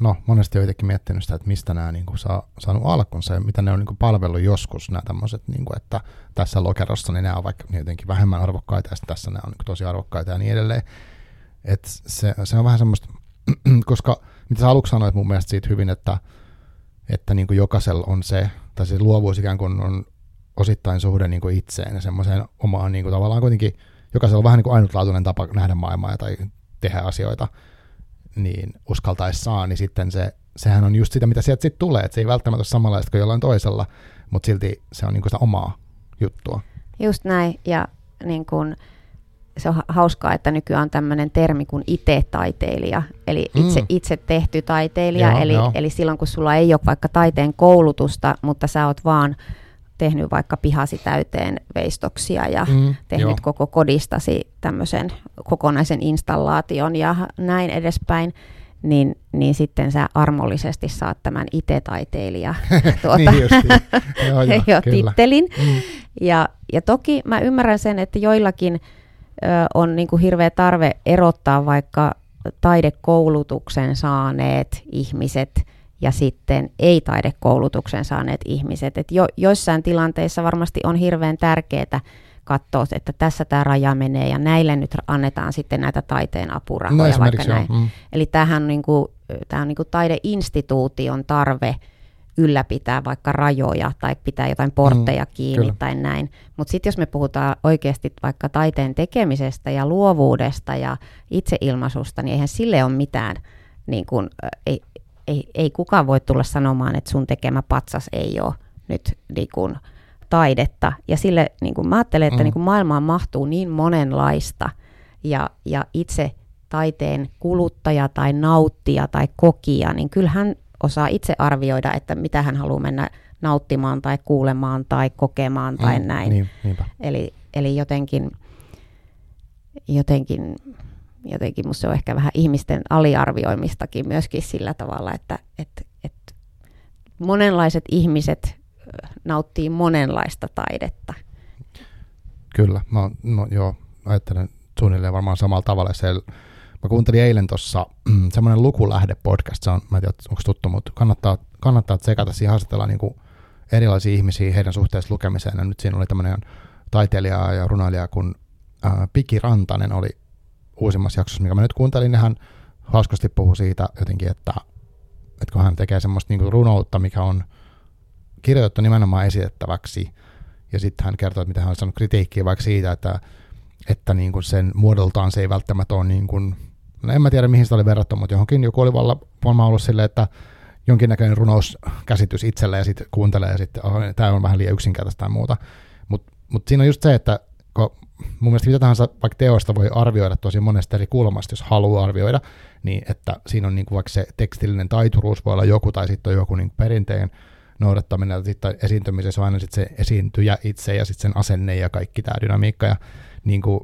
no monesti olen itsekin miettinyt sitä, että mistä nämä niin kuin, saa saanut alkunsa ja mitä ne on niin kuin, palvellut joskus, nämä tämmöiset, niin kuin, että tässä lokerossa niin nämä on vaikka jotenkin vähemmän arvokkaita ja tässä nämä on niin kuin, tosi arvokkaita ja niin edelleen. Et se, se on vähän semmoista, koska mitä sä aluksi sanoit mun mielestä siitä hyvin, että, että niin kuin jokaisella on se, tai se luovuus ikään kuin on osittain suhde niin kuin itseen ja semmoiseen omaan niin kuin, tavallaan kuitenkin, jokaisella on vähän niin kuin ainutlaatuinen tapa nähdä maailmaa tai tehdä asioita, niin uskaltaessaan, niin sitten se, sehän on just sitä, mitä sieltä sitten tulee, että se ei välttämättä ole samanlaista kuin jollain toisella, mutta silti se on niin kuin sitä omaa juttua. Just näin, ja niin kuin, se on hauskaa, että nykyään on tämmöinen termi kuin itse-taiteilija, eli itse, mm. itse tehty taiteilija, joo, eli, joo. eli silloin kun sulla ei ole vaikka taiteen koulutusta, mutta sä oot vaan tehnyt vaikka pihasi täyteen veistoksia ja mm, tehnyt joo. koko kodistasi tämmöisen kokonaisen installaation ja näin edespäin, niin, niin sitten sä armollisesti saat tämän itse-taiteilija tuota, niin joo, joo, jo tittelin. Mm. Ja, ja toki mä ymmärrän sen, että joillakin ö, on niin kuin hirveä tarve erottaa vaikka taidekoulutuksen saaneet ihmiset ja sitten ei-taidekoulutuksen saaneet ihmiset. Et jo, joissain tilanteissa varmasti on hirveän tärkeää katsoa, että tässä tämä raja menee ja näille nyt annetaan sitten näitä taiteen No apurahoja. vaikka esimerkiksi joo. näin. Mm. Eli tämähän on, niin kuin, tämä on niin kuin taideinstituution tarve ylläpitää vaikka rajoja tai pitää jotain portteja Mm, kiinni kyllä. tai näin. Mutta sitten jos me puhutaan oikeasti vaikka taiteen tekemisestä ja luovuudesta ja itseilmaisusta, niin eihän sille ole mitään, niin kuin, ö, ei, ei, ei kukaan voi tulla sanomaan, että sun tekemä patsas ei ole nyt niin kuin, taidetta. Ja sille niin kuin, mä ajattelen, että Mm. niin kuin maailmaan mahtuu niin monenlaista ja, ja itse taiteen kuluttaja tai nauttija tai kokija, niin kyllä hän osaa itse arvioida, että mitä hän haluaa mennä nauttimaan tai kuulemaan tai kokemaan tai Mm, näin. Niin, niinpä. Eli, eli jotenkin, jotenkin, jotenkin musta se on ehkä vähän ihmisten aliarvioimistakin myöskin sillä tavalla, että, että, että monenlaiset ihmiset nauttii monenlaista taidetta. Kyllä, mä, no, joo, ajattelen suunnilleen varmaan samalla tavalla. Se, mä kuuntelin eilen tuossa mm, semmoinen lukulähde-podcast, se on, mä en tiedä, onko tuttu, mutta kannattaa, kannattaa tsekata, siihen haastatellaan niin erilaisia ihmisiä heidän suhteessa lukemiseen. Ja nyt siinä oli tämmöinen taiteilija ja runoilija, kun ää, Piki Rantanen oli uusimmassa jaksossa, mikä mä nyt kuuntelin, niin hän hauskasti puhui siitä jotenkin, että, että kun hän tekee semmoista niin runoutta, mikä on kirjoitettu nimenomaan esitettäväksi, ja sitten hän kertoo, että mitä hän on saanut kritiikkiä vaikka siitä, että, että niin kuin sen muodoltaan se ei välttämättä ole niin kuin, no en mä tiedä mihin sitä oli verrattu, mutta johonkin joku oli varmaan ollut silleen, että jonkinnäköinen runouskäsitys itselle ja sitten kuuntelee ja sitten tämä on vähän liian yksinkertaista tai muuta. Mutta mut siinä on just se, että kun mun mielestä mitä tahansa vaikka teosta voi arvioida tosi monesta eri kulmasta, jos haluaa arvioida, niin että siinä on niin kuin vaikka se tekstillinen taituruus voi olla joku tai sitten on joku niin kuin perinteen noudattaminen, ja sitten esiintymisessä on aina sitten se esiintyjä itse ja sitten sen asenne ja kaikki tämä dynamiikka ja niin kuin,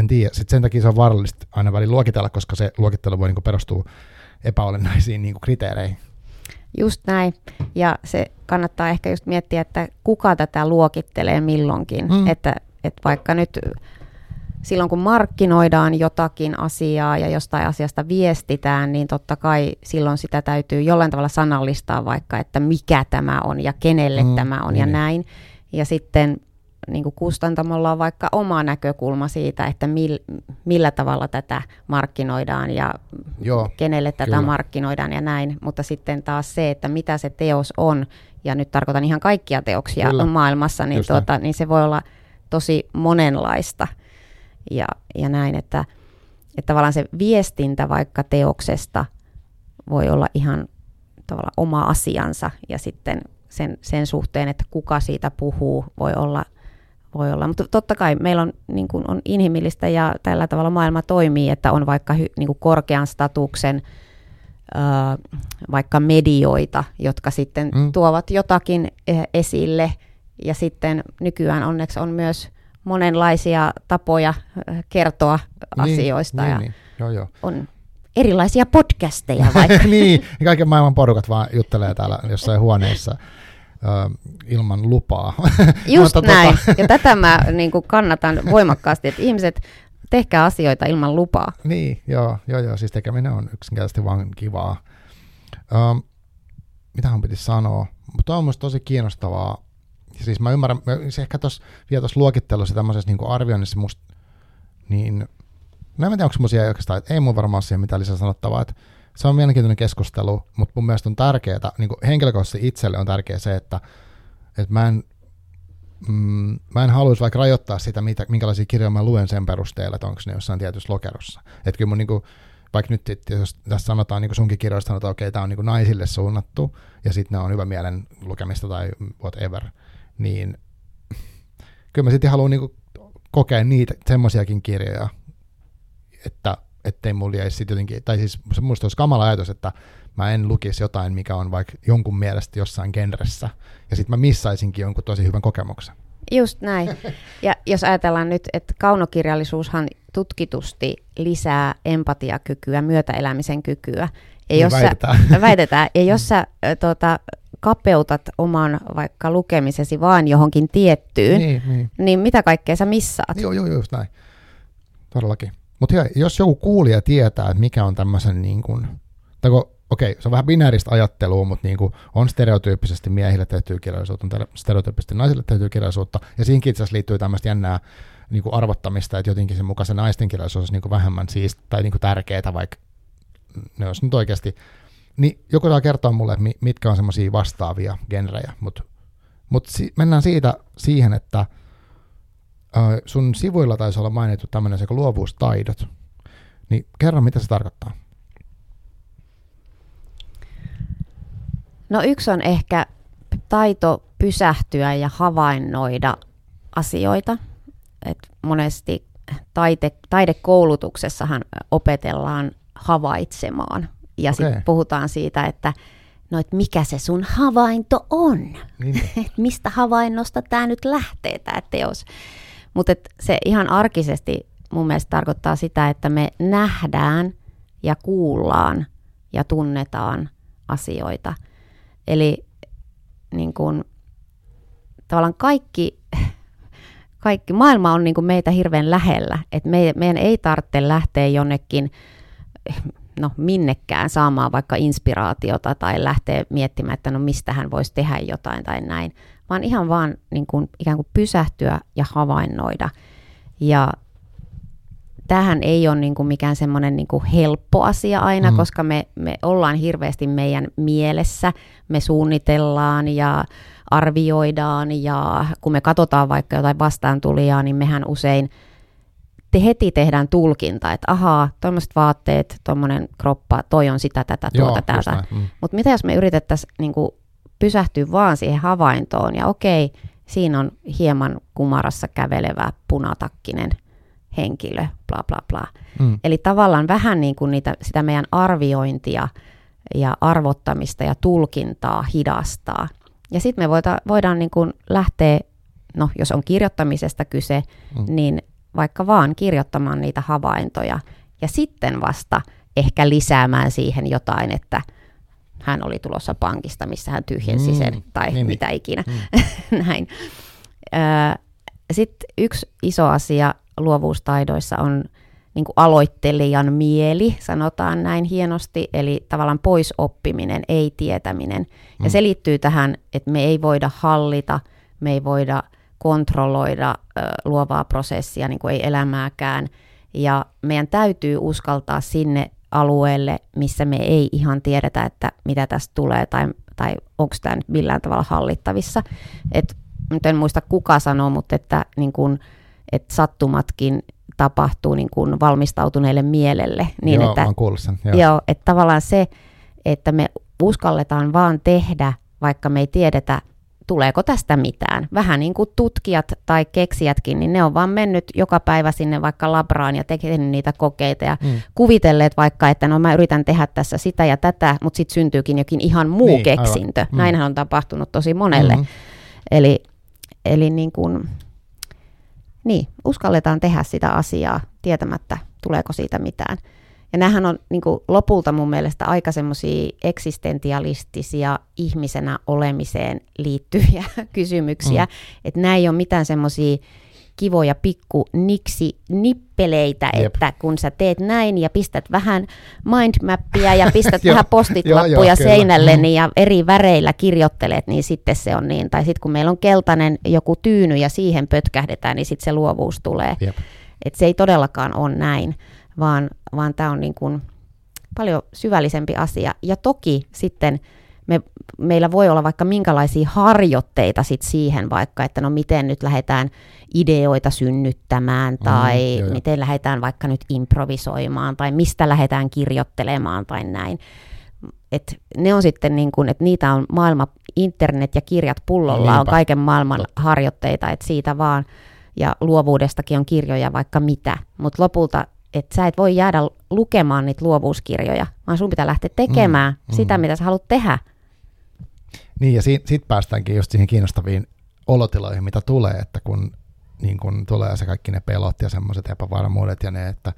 en tiedä, sitten sen takia se on vaarallista aina välillä luokitella, koska se luokittelu voi niin kuin perustua epäolennaisiin niin kuin kriteereihin. Just näin. Ja se kannattaa ehkä just miettiä, että kuka tätä luokittelee milloinkin. Mm. Että, että vaikka nyt silloin kun markkinoidaan jotakin asiaa ja jostain asiasta viestitään, niin totta kai silloin sitä täytyy jollain tavalla sanallistaa vaikka, että mikä tämä on ja kenelle Mm, tämä on niin, ja näin. Ja sitten niin kuin kustantamolla on vaikka oma näkökulma siitä, että mil, millä tavalla tätä markkinoidaan ja Joo, kenelle tätä kyllä. markkinoidaan ja näin, mutta sitten taas se, että mitä se teos on, ja nyt tarkoitan ihan kaikkia teoksia Kyllä. maailmassa, niin, Just näin. tuota, niin se voi olla tosi monenlaista ja, ja näin, että, että tavallaan se viestintä vaikka teoksesta voi olla ihan tavallaan oma asiansa ja sitten sen, sen suhteen, että kuka siitä puhuu, voi olla, voi olla. Mutta totta kai meillä on, niin kuin on inhimillistä ja tällä tavalla maailma toimii, että on vaikka hy, niin kuin korkean statuksen vaikka medioita, jotka sitten Mm. tuovat jotakin eh, esille ja sitten nykyään onneksi on myös monenlaisia tapoja kertoa asioista niin, ja niin. Joo, joo. on erilaisia podcasteja vaikka. niin, kaiken maailman porukat vaan juttelee täällä jossain huoneessa ö, ilman lupaa. Just Mutta näin. tota- Ja tätä mä niin kuin kannatan voimakkaasti, että ihmiset tehkää asioita ilman lupaa. niin, joo, joo, joo, siis tekeminen on yksinkertaisesti vaan kivaa. Ö, mitä hän piti sanoa? Mutta on musta tosi kiinnostavaa. Siis mä ymmärrän, mä- se ehkä tuossa vielä tuossa luokittelussa tämmöisessä niin arvioinnissa musta, niin no en mä tiedä, onko semmoisia oikeastaan, että ei mun varmaan siihen mitään lisää sanottavaa, että se on mielenkiintoinen keskustelu, mutta mun mielestä on tärkeää, niin kuin henkilökohtaisesti itselle on tärkeää se, että, että mä en, mm, mä en haluaisi vaikka rajoittaa sitä, mitä, minkälaisia kirjoja mä luen sen perusteella, että onko ne jossain tietyssä lokerossa. Että kyllä mun niin kuin, vaikka nyt, jos tässä sanotaan, niin kuin sunkin kirjoista sanotaan, okei, tämä on niin naisille suunnattu, ja sitten ne on hyvä mielen lukemista tai whatever, niin kyllä mä sitten haluan niin kokea niitä semmoisiakin kirjoja, että ettei mulla jäisi sit jotenkin, tai siis se musta olisi kamala ajatus, että mä en lukisi jotain, mikä on vaikka jonkun mielestä jossain genressä, ja sitten mä missaisinkin jonkun tosi hyvän kokemuksen. Just näin. Ja jos ajatellaan nyt, että kaunokirjallisuushan tutkitusti lisää empatiakykyä, myötäelämisen kykyä. Ja Niin jos sä, väitetään. väitetään. Ja jos sä ö, tota, kapeutat oman vaikka lukemisesi vaan johonkin tiettyyn, niin, Niin, niin. mitä kaikkea sä missaat? Joo, joo, just näin. Todellakin. Mutta jos joku kuulija tietää, että mikä on tämmöisen niin kuin, tai kun, okei, se on vähän binääristä ajattelua, mutta niin kuin on stereotyyppisesti miehille tehtyä kirjallisuutta, on tere- stereotyyppisesti naisille tehtyä kirjallisuutta, ja siinäkin itse asiassa liittyy tämmöistä jännää niin kuin arvottamista, että jotenkin sen mukaan se naisten kirjallisuus olisi niin kuin vähemmän siis, tai niin kuin tärkeää, vaikka ne olisi nyt oikeasti, niin joku saa kertoa mulle, mitkä on semmoisia vastaavia genrejä, mutta mut si- mennään siitä siihen, että Ö, sun sivuilla taisi olla mainittu tämmöinen sekä luovuustaidot. Niin kerro, mitä se tarkoittaa. No yksi on ehkä taito pysähtyä ja havainnoida asioita. Et monesti taite, taidekoulutuksessahan opetellaan havaitsemaan. Ja Okei. sitten puhutaan siitä, että no et mikä se sun havainto on. Niin, Et mistä havainnosta tämä nyt lähtee, tämä teos. Mutta se ihan arkisesti mun mielestä tarkoittaa sitä, että me nähdään ja kuullaan ja tunnetaan asioita. Eli niin kun, tavallaan kaikki, kaikki, maailma on niin kuin meitä hirveän lähellä. Et me, meidän ei tarvitse lähteä jonnekin no, minnekään saamaan vaikka inspiraatiota tai lähteä miettimään, että no mistä hän voisi tehdä jotain tai näin, vaan ihan vaan niin kuin, ikään kuin pysähtyä ja havainnoida. Ja tämähän ei ole niin kuin mikään semmoinen niin kuin helppo asia aina, Mm. mm. koska me, me ollaan hirveästi meidän mielessä, me suunnitellaan ja arvioidaan ja kun me katsotaan vaikka jotain vastaantulijaa, niin mehän usein te heti tehdään tulkinta, että ahaa, tuommoiset vaatteet, tuommoinen kroppa, toi on sitä, tätä, tuota, tätä. Mm. Mutta mitä jos me yritettäisiin niin pysähtyä vaan siihen havaintoon ja okei, siinä on hieman kumarassa kävelevä punatakkinen henkilö, bla bla bla. Mm. Eli tavallaan vähän niin kuin niitä, sitä meidän arviointia ja arvottamista ja tulkintaa hidastaa. Ja sitten me voida, voidaan niin kuin lähteä, no jos on kirjoittamisesta kyse, mm. niin vaikka vaan kirjoittamaan niitä havaintoja ja sitten vasta ehkä lisäämään siihen jotain, että hän oli tulossa pankista, missä hän tyhjensi Mm, sen, tai niin, niin. mitä ikinä. Mm. Näin. Sitten yksi iso asia luovuustaidoissa on niin kuin aloittelijan mieli, sanotaan näin hienosti, eli tavallaan poisoppiminen, ei tietäminen. Ja Mm. se liittyy tähän, että me ei voida hallita, me ei voida kontrolloida ö, luovaa prosessia, niin kuin ei elämääkään. Ja meidän täytyy uskaltaa sinne alueelle, missä me ei ihan tiedetä, että mitä tästä tulee tai, tai onko tämä nyt millään tavalla hallittavissa. Et, nyt en muista kuka sanoo, mutta että, niin kun, että sattumatkin tapahtuu niin kun valmistautuneelle mielelle. Niin joo, että, sen. Joo. Joo, että tavallaan se, että me uskalletaan vaan tehdä, vaikka me ei tiedetä, tuleeko tästä mitään. Vähän niin kuin tutkijat tai keksijätkin, niin ne on vaan mennyt joka päivä sinne vaikka labraan ja tehnyt niitä kokeita ja Mm. kuvitelleet vaikka, että no mä yritän tehdä tässä sitä ja tätä, mutta sitten syntyykin jokin ihan muu Niin, niin, aivan. keksintö. Mm. Näinhän on tapahtunut tosi monelle. Mhm. Mm. Eli, eli niin kuin, niin, uskalletaan tehdä sitä asiaa tietämättä, tuleeko siitä mitään. Ja nämähän on niin kuin, lopulta mun mielestä aika semmoisia eksistentialistisia ihmisenä olemiseen liittyviä kysymyksiä. Mm. Että nämä ei ole mitään semmoisia kivoja pikku niksi nippeleitä, Jep. että kun sä teet näin ja pistät vähän mindmappia ja pistät vähän postitlappuja seinälle Mm. niin ja eri väreillä kirjoittelet, niin sitten se on niin. Tai sitten kun meillä on keltainen joku tyyny ja siihen pötkähdetään, niin sitten se luovuus tulee. Jep. Et se ei todellakaan ole näin, vaan, vaan tämä on niin kuin paljon syvällisempi asia. Ja toki sitten me, meillä voi olla vaikka minkälaisia harjoitteita sit siihen vaikka, että no miten nyt lähdetään ideoita synnyttämään tai joo, joo. miten lähdetään vaikka nyt improvisoimaan tai mistä lähdetään kirjoittelemaan tai näin. Et ne on sitten niin kuin, että niitä on maailma, internet ja kirjat pullolla on kaiken maailman harjoitteita, että siitä vaan ja luovuudestakin on kirjoja vaikka mitä, mutta lopulta, että sä et voi jäädä lukemaan niitä luovuuskirjoja, vaan sun pitää lähteä tekemään Mm, sitä, mm. mitä sä haluat tehdä. Niin, ja siitä sit päästäänkin just siihen kiinnostaviin olotiloihin, mitä tulee, että kun niin kun tulee se kaikki ne pelot ja semmoiset epävarmuudet ja ne, että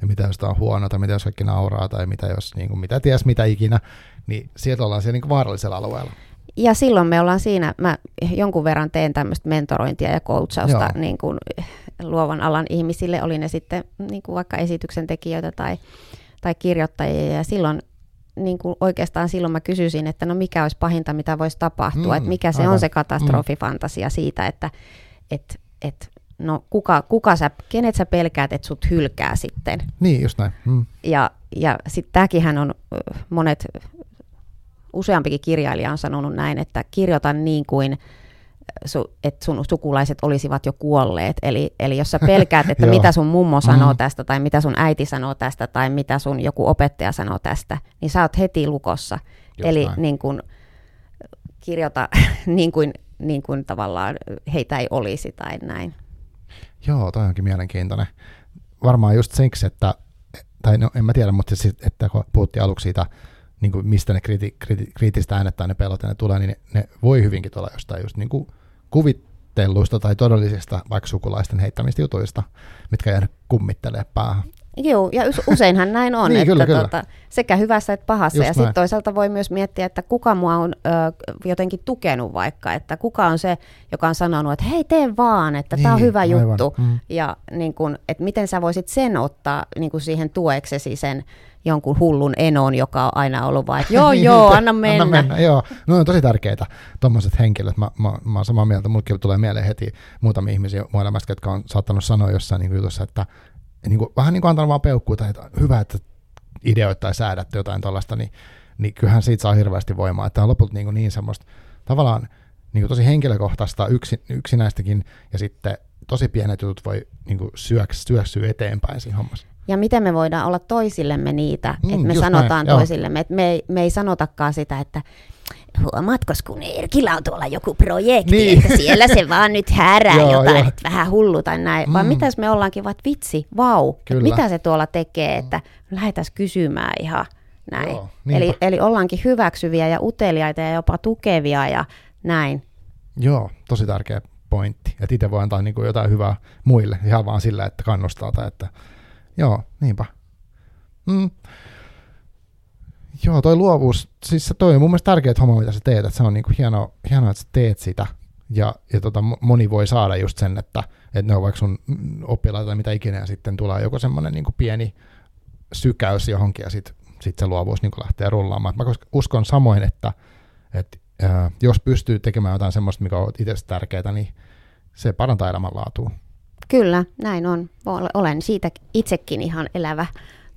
ja mitä jos tämä on huono, tai mitä jos kaikki nauraa, tai mitä jos, niin kuin, mitä ties mitä ikinä, niin sieltä ollaan siellä niin vaarallisella alueella. Ja silloin me ollaan siinä, mä jonkun verran teen tämmöistä mentorointia ja coachausta niin kuin luovan alan ihmisille, oli ne sitten niin kuin vaikka esityksen tekijöitä tai, tai kirjoittajia, ja silloin niin kuin oikeastaan silloin mä kysyisin, että no mikä olisi pahinta, mitä voisi tapahtua, mm, että mikä se aivan. on se katastrofifantasia mm. siitä, että et, et, no kuka, kuka sä, kenet sä pelkäät, että sut hylkää sitten. Niin, just näin. Mm. Ja, ja sitten tämäkin on monet, useampikin kirjailija on sanonut näin, että kirjoita niin kuin su, että sun sukulaiset olisivat jo kuolleet. Eli, eli jos sä pelkäät, että mitä sun mummo sanoo mm. tästä, tai mitä sun äiti sanoo tästä, tai mitä sun joku opettaja sanoo tästä, niin sä oot heti lukossa. Just eli niin kun, kirjoita niin kuin, niin kuin tavallaan heitä ei olisi tai näin. Joo, toi onkin mielenkiintoinen. Varmaan just siksi, että, tai no en mä tiedä, mutta siis, että kun puhuttiin aluksi siitä, niin kuin mistä ne kriti, kriti, kriittistä äänet tai ne pelot ne tulee, niin ne, ne voi hyvinkin tulla jostain just niin kuin kuvitteluista tai todellisista vaikka sukulaisten heittämistä jutuista, mitkä jäädä kummittelee päähän. Joo, ja useinhan näin on, niin, että kyllä, tuota, kyllä. sekä hyvässä että pahassa. Just ja sitten toisaalta voi myös miettiä, että kuka mua on ö, jotenkin tukenut vaikka, että kuka on se, joka on sanonut, että hei tee vaan, että niin, tämä on hyvä aivan. juttu. Mm. Ja niin kun, että miten sä voisit sen ottaa niin kun siihen tueksesi sen jonkun hullun enon, joka on aina ollut vaan, että joo, niin, joo, anna mennä. Anna mennä, joo. No on tosi tärkeitä tuommoiset henkilöt. Mä, mä, mä oon samaa mieltä, mullekin tulee mieleen heti muutamia ihmisiä mun elämästä, jotka on saattanut sanoa jossain niin jutussa, että niin kuin, vähän niin kuin antanut vaan peukkua, tai että hyvä, että ideoit tai säädätte jotain tuollaista, niin, niin kyllähän siitä saa hirveästi voimaa. Että on lopulta niin, kuin niin semmoista tavallaan niin kuin tosi henkilökohtaista yksin, yksinäistäkin, ja sitten tosi pienet jutut voi niin kuin syöks, syöksyä eteenpäin siinä hommassa. Ja miten me voidaan olla toisillemme niitä, mm, että me sanotaan näin, toisillemme, että me ei, me ei sanotakaan sitä, että huomaatko, kun Erkillä on tuolla joku projekti, niin. että siellä se vaan nyt härää joo, jotain, joo. että vähän hullu tai näin. Mm. Vaan mitäs me ollaankin, vaan vitsi, vau, mitä se tuolla tekee, että lähdetään kysymään ihan näin. Joo, eli, eli ollaankin hyväksyviä ja uteliaita ja jopa tukevia ja näin. Joo, tosi tärkeä pointti. Että itse voi antaa niin kuin jotain hyvää muille ihan vaan sillä, että kannustaa tai että joo, niinpä. Mm. Joo, toi luovuus, siis se toi on mun mielestä tärkeä homma, mitä sä teet, että se on niinku hienoa, hieno, että sä teet sitä. Ja, ja tota, moni voi saada just sen, että, että ne on vaikka sun oppilaita tai mitä ikinä, ja sitten tulee joku semmoinen niinku pieni sykäys johonkin, ja sitten sit se luovuus niinku lähtee rullaamaan. Mä uskon samoin, että, että ää, jos pystyy tekemään jotain semmoista, mikä on itse tärkeää, niin se parantaa elämänlaatua. Kyllä, näin on. Olen siitä itsekin ihan elävä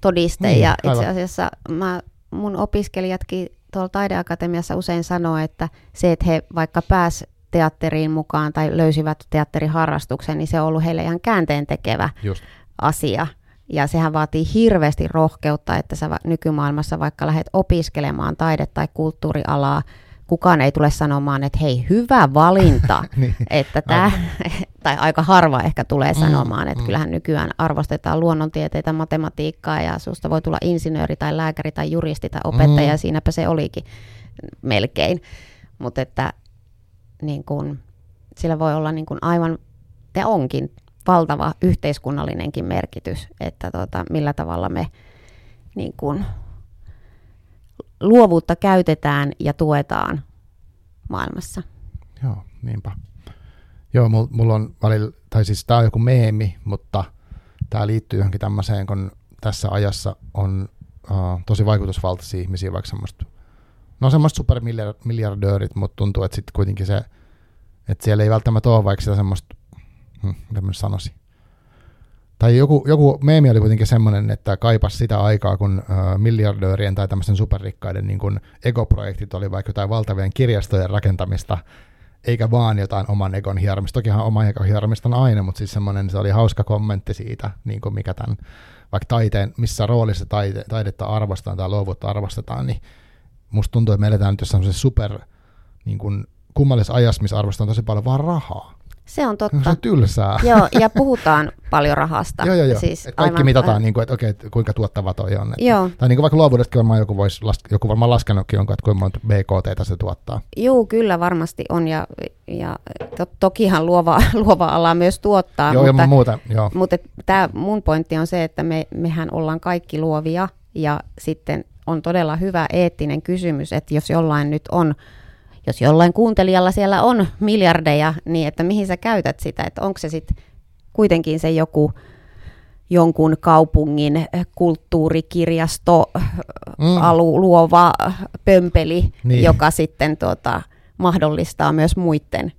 todiste, niin, ja itse asiassa mä mun opiskelijatkin tuolla taideakatemiassa usein sanoo, että se, että he vaikka pääs teatteriin mukaan tai löysivät teatteriharrastuksen, niin se on ollut heille ihan käänteen tekevä Just. asia. Ja sehän vaatii hirveästi rohkeutta, että sä nykymaailmassa vaikka lähdet opiskelemaan taide- tai kulttuurialaa, kukaan ei tule sanomaan, että hei, hyvä valinta. niin, että tää, tai aika harva ehkä tulee mm, sanomaan, että mm. kyllähän nykyään arvostetaan luonnontieteitä, matematiikkaa ja susta voi tulla insinööri tai lääkäri tai juristi tai opettaja, mm. siinäpä se olikin melkein. Mutta että niin kun, sillä voi olla niin kun aivan, ja onkin valtava yhteiskunnallinenkin merkitys, että tota, millä tavalla me niin kun, luovuutta käytetään ja tuetaan maailmassa. Joo, niinpä. Joo, mulla on välillä, tai siis tämä on joku meemi, mutta tämä liittyy johonkin tämmöiseen, kun tässä ajassa on uh, tosi vaikutusvaltaisia ihmisiä, vaikka semmoista, no semmoista supermiljardöörit, mutta tuntuu, että sitten kuitenkin se, että siellä ei välttämättä ole vaikka sitä semmoista, hm, mitä mä sanoisin, tai joku, joku meemi oli kuitenkin semmoinen, että kaipas sitä aikaa, kun uh, miljardöörien tai tämmöisten superrikkaiden niin kun egoprojektit oli vaikka jotain valtavien kirjastojen rakentamista, eikä vaan jotain oman egon hieromista. Tokihan oma egon hieromista on aina, mutta siis semmoinen, se oli hauska kommentti siitä, niin kuin mikä tämän, vaikka taiteen, missä roolissa taite, taidetta arvostetaan tai luovuutta arvostetaan, niin musta tuntuu, että me eletään nyt jossain super niin kuin kummallisessa ajassa, missä arvostetaan tosi paljon vaan rahaa. Se on totta. Se on tylsää. Joo, ja puhutaan paljon rahasta. joo, joo, joo. Siis kaikki aivan- mitataan, niin kuin, että okei, että kuinka tuottava toi on. Että, Joo. Tai niin kuin vaikka luovuudestakin varmaan joku, voisi, joku varmaan laskenutkin jonkun, että kuinka monta BKT se tuottaa. Juu, kyllä varmasti on, ja, ja to, tokihan luova, luova ala myös tuottaa, joo, mutta, muuta, joo. mutta tämä mun pointti on se, että me, mehän ollaan kaikki luovia, ja sitten on todella hyvä eettinen kysymys, että jos jollain nyt on, jos jollain kuuntelijalla siellä on miljardeja, niin että mihin sä käytät sitä, että onko se sitten kuitenkin se joku jonkun kaupungin kulttuurikirjasto, Mm. alu, luova pömpeli, Niin. joka sitten tuota, mahdollistaa myös muiden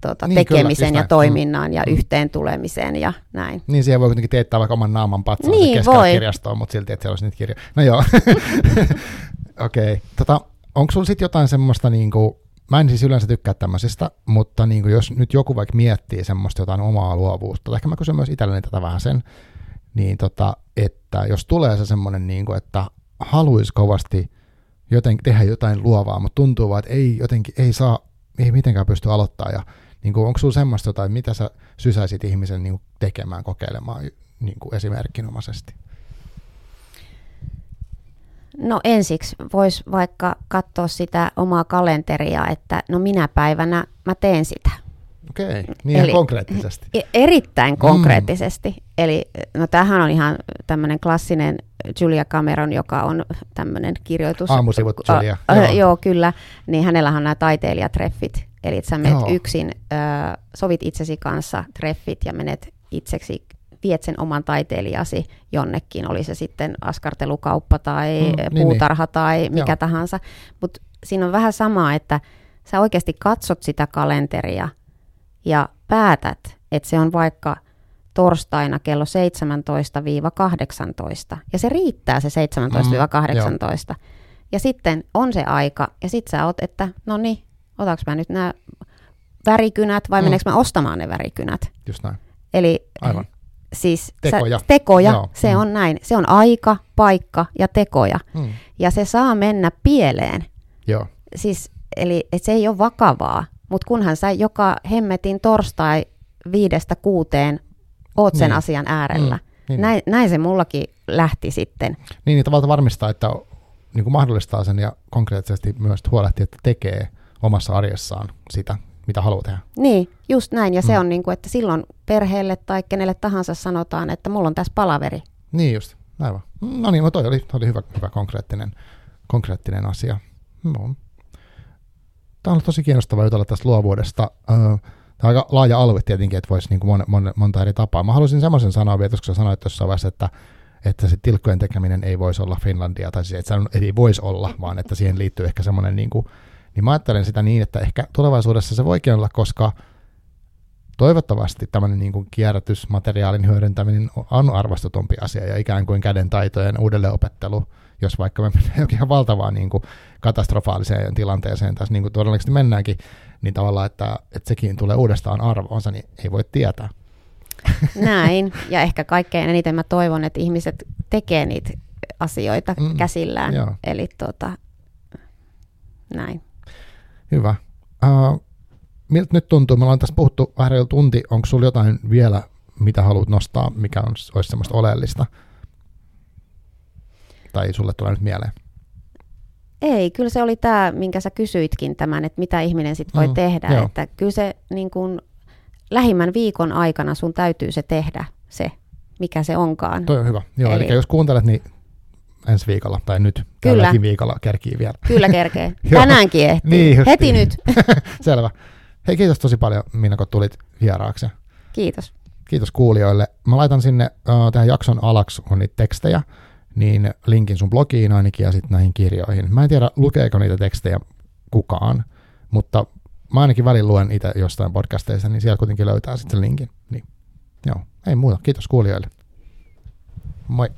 tuota, Niin, kyllä, tekemisen just ja näin. toiminnan ja Mm. yhteen tulemisen ja näin. Niin siihen voi kuitenkin teettää vaikka oman naaman patsaan Niin, keskellä voi. kirjastoon, mutta silti, että siellä olisi niitä kirjoja. No joo. Okei. Okay. Tota, onko sulla sitten jotain semmoista, niinku, mä en siis yleensä tykkää tämmöisistä, mutta niinku, jos nyt joku vaikka miettii semmoista jotain omaa luovuutta, tai ehkä mä kysyn myös itselleni tätä vähän sen, niin tota, että jos tulee se semmoinen, niinku, että haluaisi kovasti joten, tehdä jotain luovaa, mutta tuntuu vaan, että ei jotenkin, ei saa, ei mitenkään pysty aloittaa, ja niin kuin, onko sulla semmoista jotain, mitä sä sysäisit ihmisen niin kuin, tekemään, kokeilemaan niin kuin esimerkkinomaisesti? No ensiksi voisi vaikka katsoa sitä omaa kalenteria, että no minä päivänä mä teen sitä. Okei, niin Eli, konkreettisesti. E- Erittäin konkreettisesti. Mm. Eli no tämähän on ihan tämmöinen klassinen Julia Cameron, joka on tämmöinen kirjoitus... Aamusivut Julia, a- joo. joo. kyllä. Niin hänellähän on nämä taiteilijatreffit. Eli että sä menet Joo. yksin, ö, sovit itsesi kanssa treffit ja menet itseksi, viet sen oman taiteilijasi jonnekin, oli se sitten askartelukauppa tai Mm, mm, niin, niin. puutarha tai mikä Joo. tahansa. Mutta siinä on vähän sama, että sä oikeasti katsot sitä kalenteria ja päätät, että se on vaikka torstaina kello 17-18. Ja se riittää se 17-18. ja sitten on se aika, ja sit sä oot, että no niin, otaks mä nyt nämä värikynät vai Mm. mm. meneekö mä ostamaan ne värikynät? Just näin. Eli Aivan. Siis Tekoja. Sä, tekoja, Joo. se Mm. on näin. Se on aika, paikka ja tekoja. Mm. Ja se saa mennä pieleen. Joo. Siis, eli et se ei ole vakavaa, mutta kunhan sä joka hemmetin torstai viidestä kuuteen oot sen Niin. asian äärellä. Mm, niin. Näin, näin se mullakin lähti sitten. Niin, niin tavallaan varmistaa, että niin kuin mahdollistaa sen ja konkreettisesti myös huolehtii, että tekee omassa arjessaan sitä, mitä haluaa tehdä. Niin, just näin. Ja se Mm. on niin kuin, että silloin perheelle tai kenelle tahansa sanotaan, että mulla on tässä palaveri. Niin just, aivan. No niin, no toi oli, toi oli hyvä, hyvä konkreettinen, konkreettinen asia. No. Tämä on ollut tosi kiinnostavaa jutella tästä luovuudesta. Tämä on aika laaja alue tietenkin, että voisi niin kuin mon, mon, monta eri tapaa. Mä haluaisin semmoisen sanoa vielä, koska sanoit jossain vaiheessa, että, että se tilkkojen tekeminen ei voisi olla Finlandia, tai siis että se ei voisi olla, vaan että siihen liittyy ehkä semmoinen, niin, kuin, niin mä ajattelen sitä niin, että ehkä tulevaisuudessa se voikin olla, koska toivottavasti tämmöinen niin kuin kierrätysmateriaalin hyödyntäminen on arvostetumpi asia ja ikään kuin käden taitojen uudelleenopettelu, jos vaikka me mennään jokin ihan valtavaan niin kuin katastrofaaliseen tilanteeseen tässä niin kuin todennäköisesti mennäänkin, niin tavallaan, että, että sekin tulee uudestaan arvoonsa, niin ei voi tietää. Näin. Ja ehkä kaikkein eniten mä toivon, että ihmiset tekee niitä asioita Mm, käsillään. joo. Eli tota, näin. Hyvä. Uh, miltä nyt tuntuu? Me ollaan tässä puhuttu vähän reilu tunti. Onko sulla jotain vielä, mitä haluat nostaa, mikä on, olisi semmoista oleellista? Tai sulle tulee nyt mieleen? Ei, kyllä se oli tämä, minkä sä kysyitkin tämän, että mitä ihminen sitten voi Mm, tehdä. joo. Että kyllä se niin kun, lähimmän viikon aikana sun täytyy se tehdä, se, mikä se onkaan. Toi on hyvä. Joo, eli, Eli- eli jos kuuntelet, niin ensi viikolla tai nyt Kyllä. tälläkin viikolla kerkii vielä. Kyllä kerkee. Tänäänkin ehtii. Niin justiin. Heti nyt. Selvä. Hei, kiitos tosi paljon, Minna, kun tulit vieraaksi. Kiitos. Kiitos kuulijoille. Mä laitan sinne uh, tähän jakson alaksi on niitä tekstejä, niin linkin sun blogiin ainakin ja sitten näihin kirjoihin. Mä en tiedä, lukeeko niitä tekstejä kukaan, mutta mä ainakin välillä luen itse jostain podcasteista, niin siellä kuitenkin löytää sitten sen linkin. Niin, joo, ei muuta. Kiitos kuulijoille. Moi.